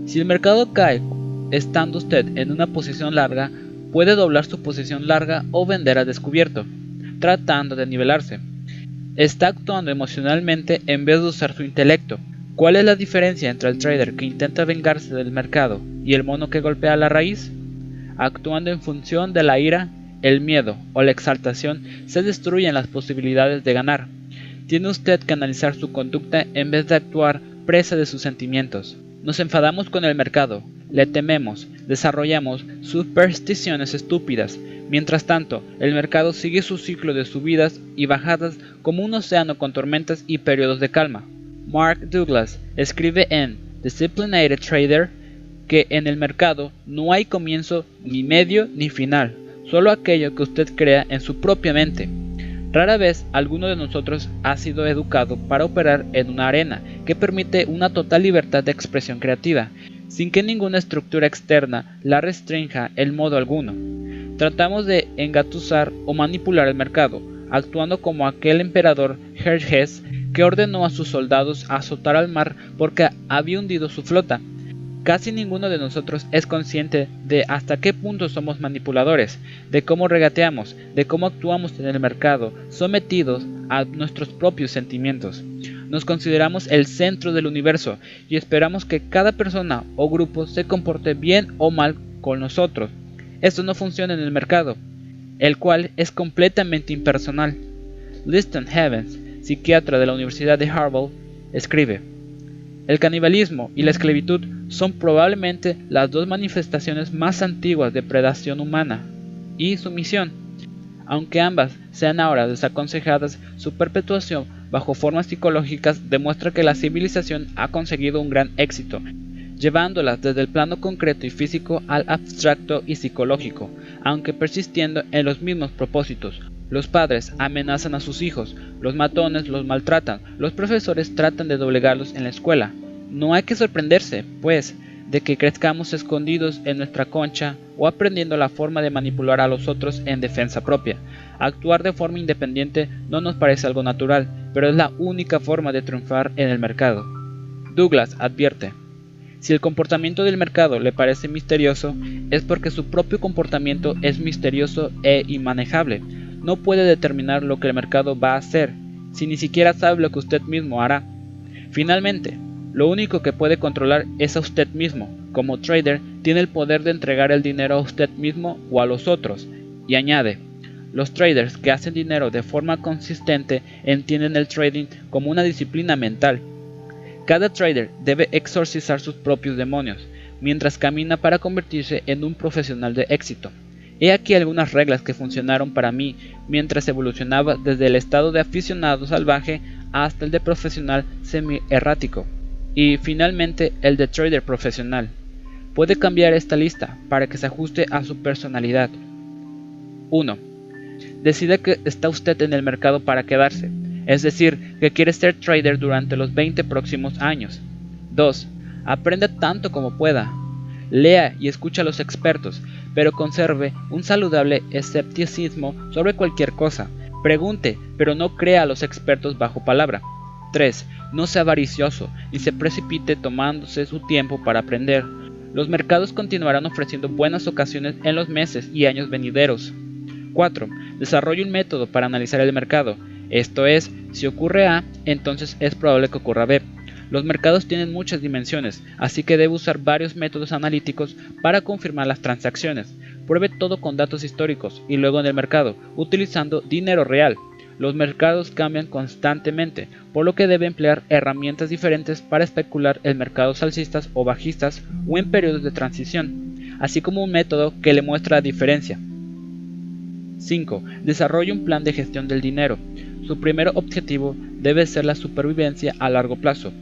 Si el mercado cae estando usted en una posición larga, puede doblar su posición larga o vender a descubierto, tratando de nivelarse. Está actuando emocionalmente en vez de usar su intelecto. ¿Cuál es la diferencia entre el trader que intenta vengarse del mercado y el mono que golpea la raíz? Actuando en función de la ira el miedo o la exaltación se destruyen las posibilidades de ganar. Tiene usted que analizar su conducta en vez de actuar presa de sus sentimientos. Nos enfadamos con el mercado, le tememos, desarrollamos supersticiones estúpidas. Mientras tanto, el mercado sigue su ciclo de subidas y bajadas como un océano con tormentas y periodos de calma. Mark Douglas escribe en Disciplined Trader que en el mercado no hay comienzo ni medio ni final, solo aquello que usted crea en su propia mente. Rara vez alguno de nosotros ha sido educado para operar en una arena que permite una total libertad de expresión creativa, sin que ninguna estructura externa la restrinja en modo alguno. Tratamos de engatusar o manipular el mercado, actuando como aquel emperador Jerjes que ordenó a sus soldados azotar al mar porque había hundido su flota, Casi ninguno de nosotros es consciente de hasta qué punto somos manipuladores, de cómo regateamos, de cómo actuamos en el mercado, sometidos a nuestros propios sentimientos. Nos consideramos el centro del universo y esperamos que cada persona o grupo se comporte bien o mal con nosotros. Esto no funciona en el mercado, el cual es completamente impersonal. Liston Heavens, psiquiatra de la Universidad de Harvard, escribe, el canibalismo y la esclavitud son probablemente las dos manifestaciones más antiguas de predación humana y sumisión. Aunque ambas sean ahora desaconsejadas, su perpetuación bajo formas psicológicas demuestra que la civilización ha conseguido un gran éxito, llevándolas desde el plano concreto y físico al abstracto y psicológico, aunque persistiendo en los mismos propósitos. Los padres amenazan a sus hijos, los matones los maltratan, los profesores tratan de doblegarlos en la escuela. No hay que sorprenderse, pues, de que crezcamos escondidos en nuestra concha o aprendiendo la forma de manipular a los otros en defensa propia. Actuar de forma independiente no nos parece algo natural, pero es la única forma de triunfar en el mercado. Douglas advierte, si el comportamiento del mercado le parece misterioso, es porque su propio comportamiento es misterioso e inmanejable. No puede determinar lo que el mercado va a hacer, si ni siquiera sabe lo que usted mismo hará. Finalmente, lo único que puede controlar es a usted mismo. Como trader, tiene el poder de entregar el dinero a usted mismo o a los otros. Y añade, los traders que hacen dinero de forma consistente entienden el trading como una disciplina mental. Cada trader debe exorcizar sus propios demonios, mientras camina para convertirse en un profesional de éxito. He aquí algunas reglas que funcionaron para mí mientras evolucionaba desde el estado de aficionado salvaje hasta el de profesional semi-errático y finalmente el de trader profesional. Puede cambiar esta lista para que se ajuste a su personalidad. 1. Decida que está usted en el mercado para quedarse, es decir, que quiere ser trader durante los 20 próximos años. 2. Aprenda tanto como pueda. Lea y escucha a los expertos, pero conserve un saludable escepticismo sobre cualquier cosa. Pregunte, pero no crea a los expertos bajo palabra. 3. No sea avaricioso y se precipite tomándose su tiempo para aprender. Los mercados continuarán ofreciendo buenas ocasiones en los meses y años venideros. 4. Desarrolle un método para analizar el mercado. Esto es, si ocurre A, entonces es probable que ocurra B. Los mercados tienen muchas dimensiones, así que debe usar varios métodos analíticos para confirmar las transacciones. Pruebe todo con datos históricos y luego en el mercado, utilizando dinero real. Los mercados cambian constantemente, por lo que debe emplear herramientas diferentes para especular en mercados alcistas o bajistas o en periodos de transición, así como un método que le muestra la diferencia. 5. Desarrolle un plan de gestión del dinero. Su primer objetivo debe ser la supervivencia a largo plazo.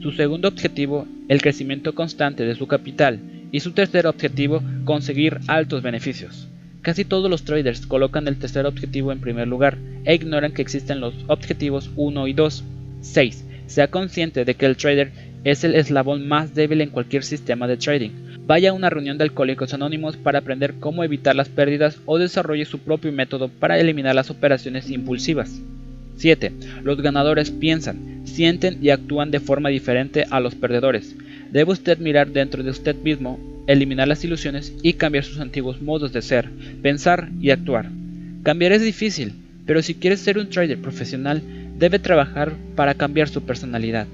Su segundo objetivo, el crecimiento constante de su capital. Y su tercer objetivo, conseguir altos beneficios. Casi todos los traders colocan el tercer objetivo en primer lugar e ignoran que existen los objetivos 1 y 2. 6. Sea consciente de que el trader es el eslabón más débil en cualquier sistema de trading. Vaya a una reunión de alcohólicos anónimos para aprender cómo evitar las pérdidas o desarrolle su propio método para eliminar las operaciones impulsivas. 7. Los ganadores piensan, sienten y actúan de forma diferente a los perdedores. Debe usted mirar dentro de usted mismo, eliminar las ilusiones y cambiar sus antiguos modos de ser, pensar y actuar. Cambiar es difícil, pero si quiere ser un trader profesional, debe trabajar para cambiar su personalidad.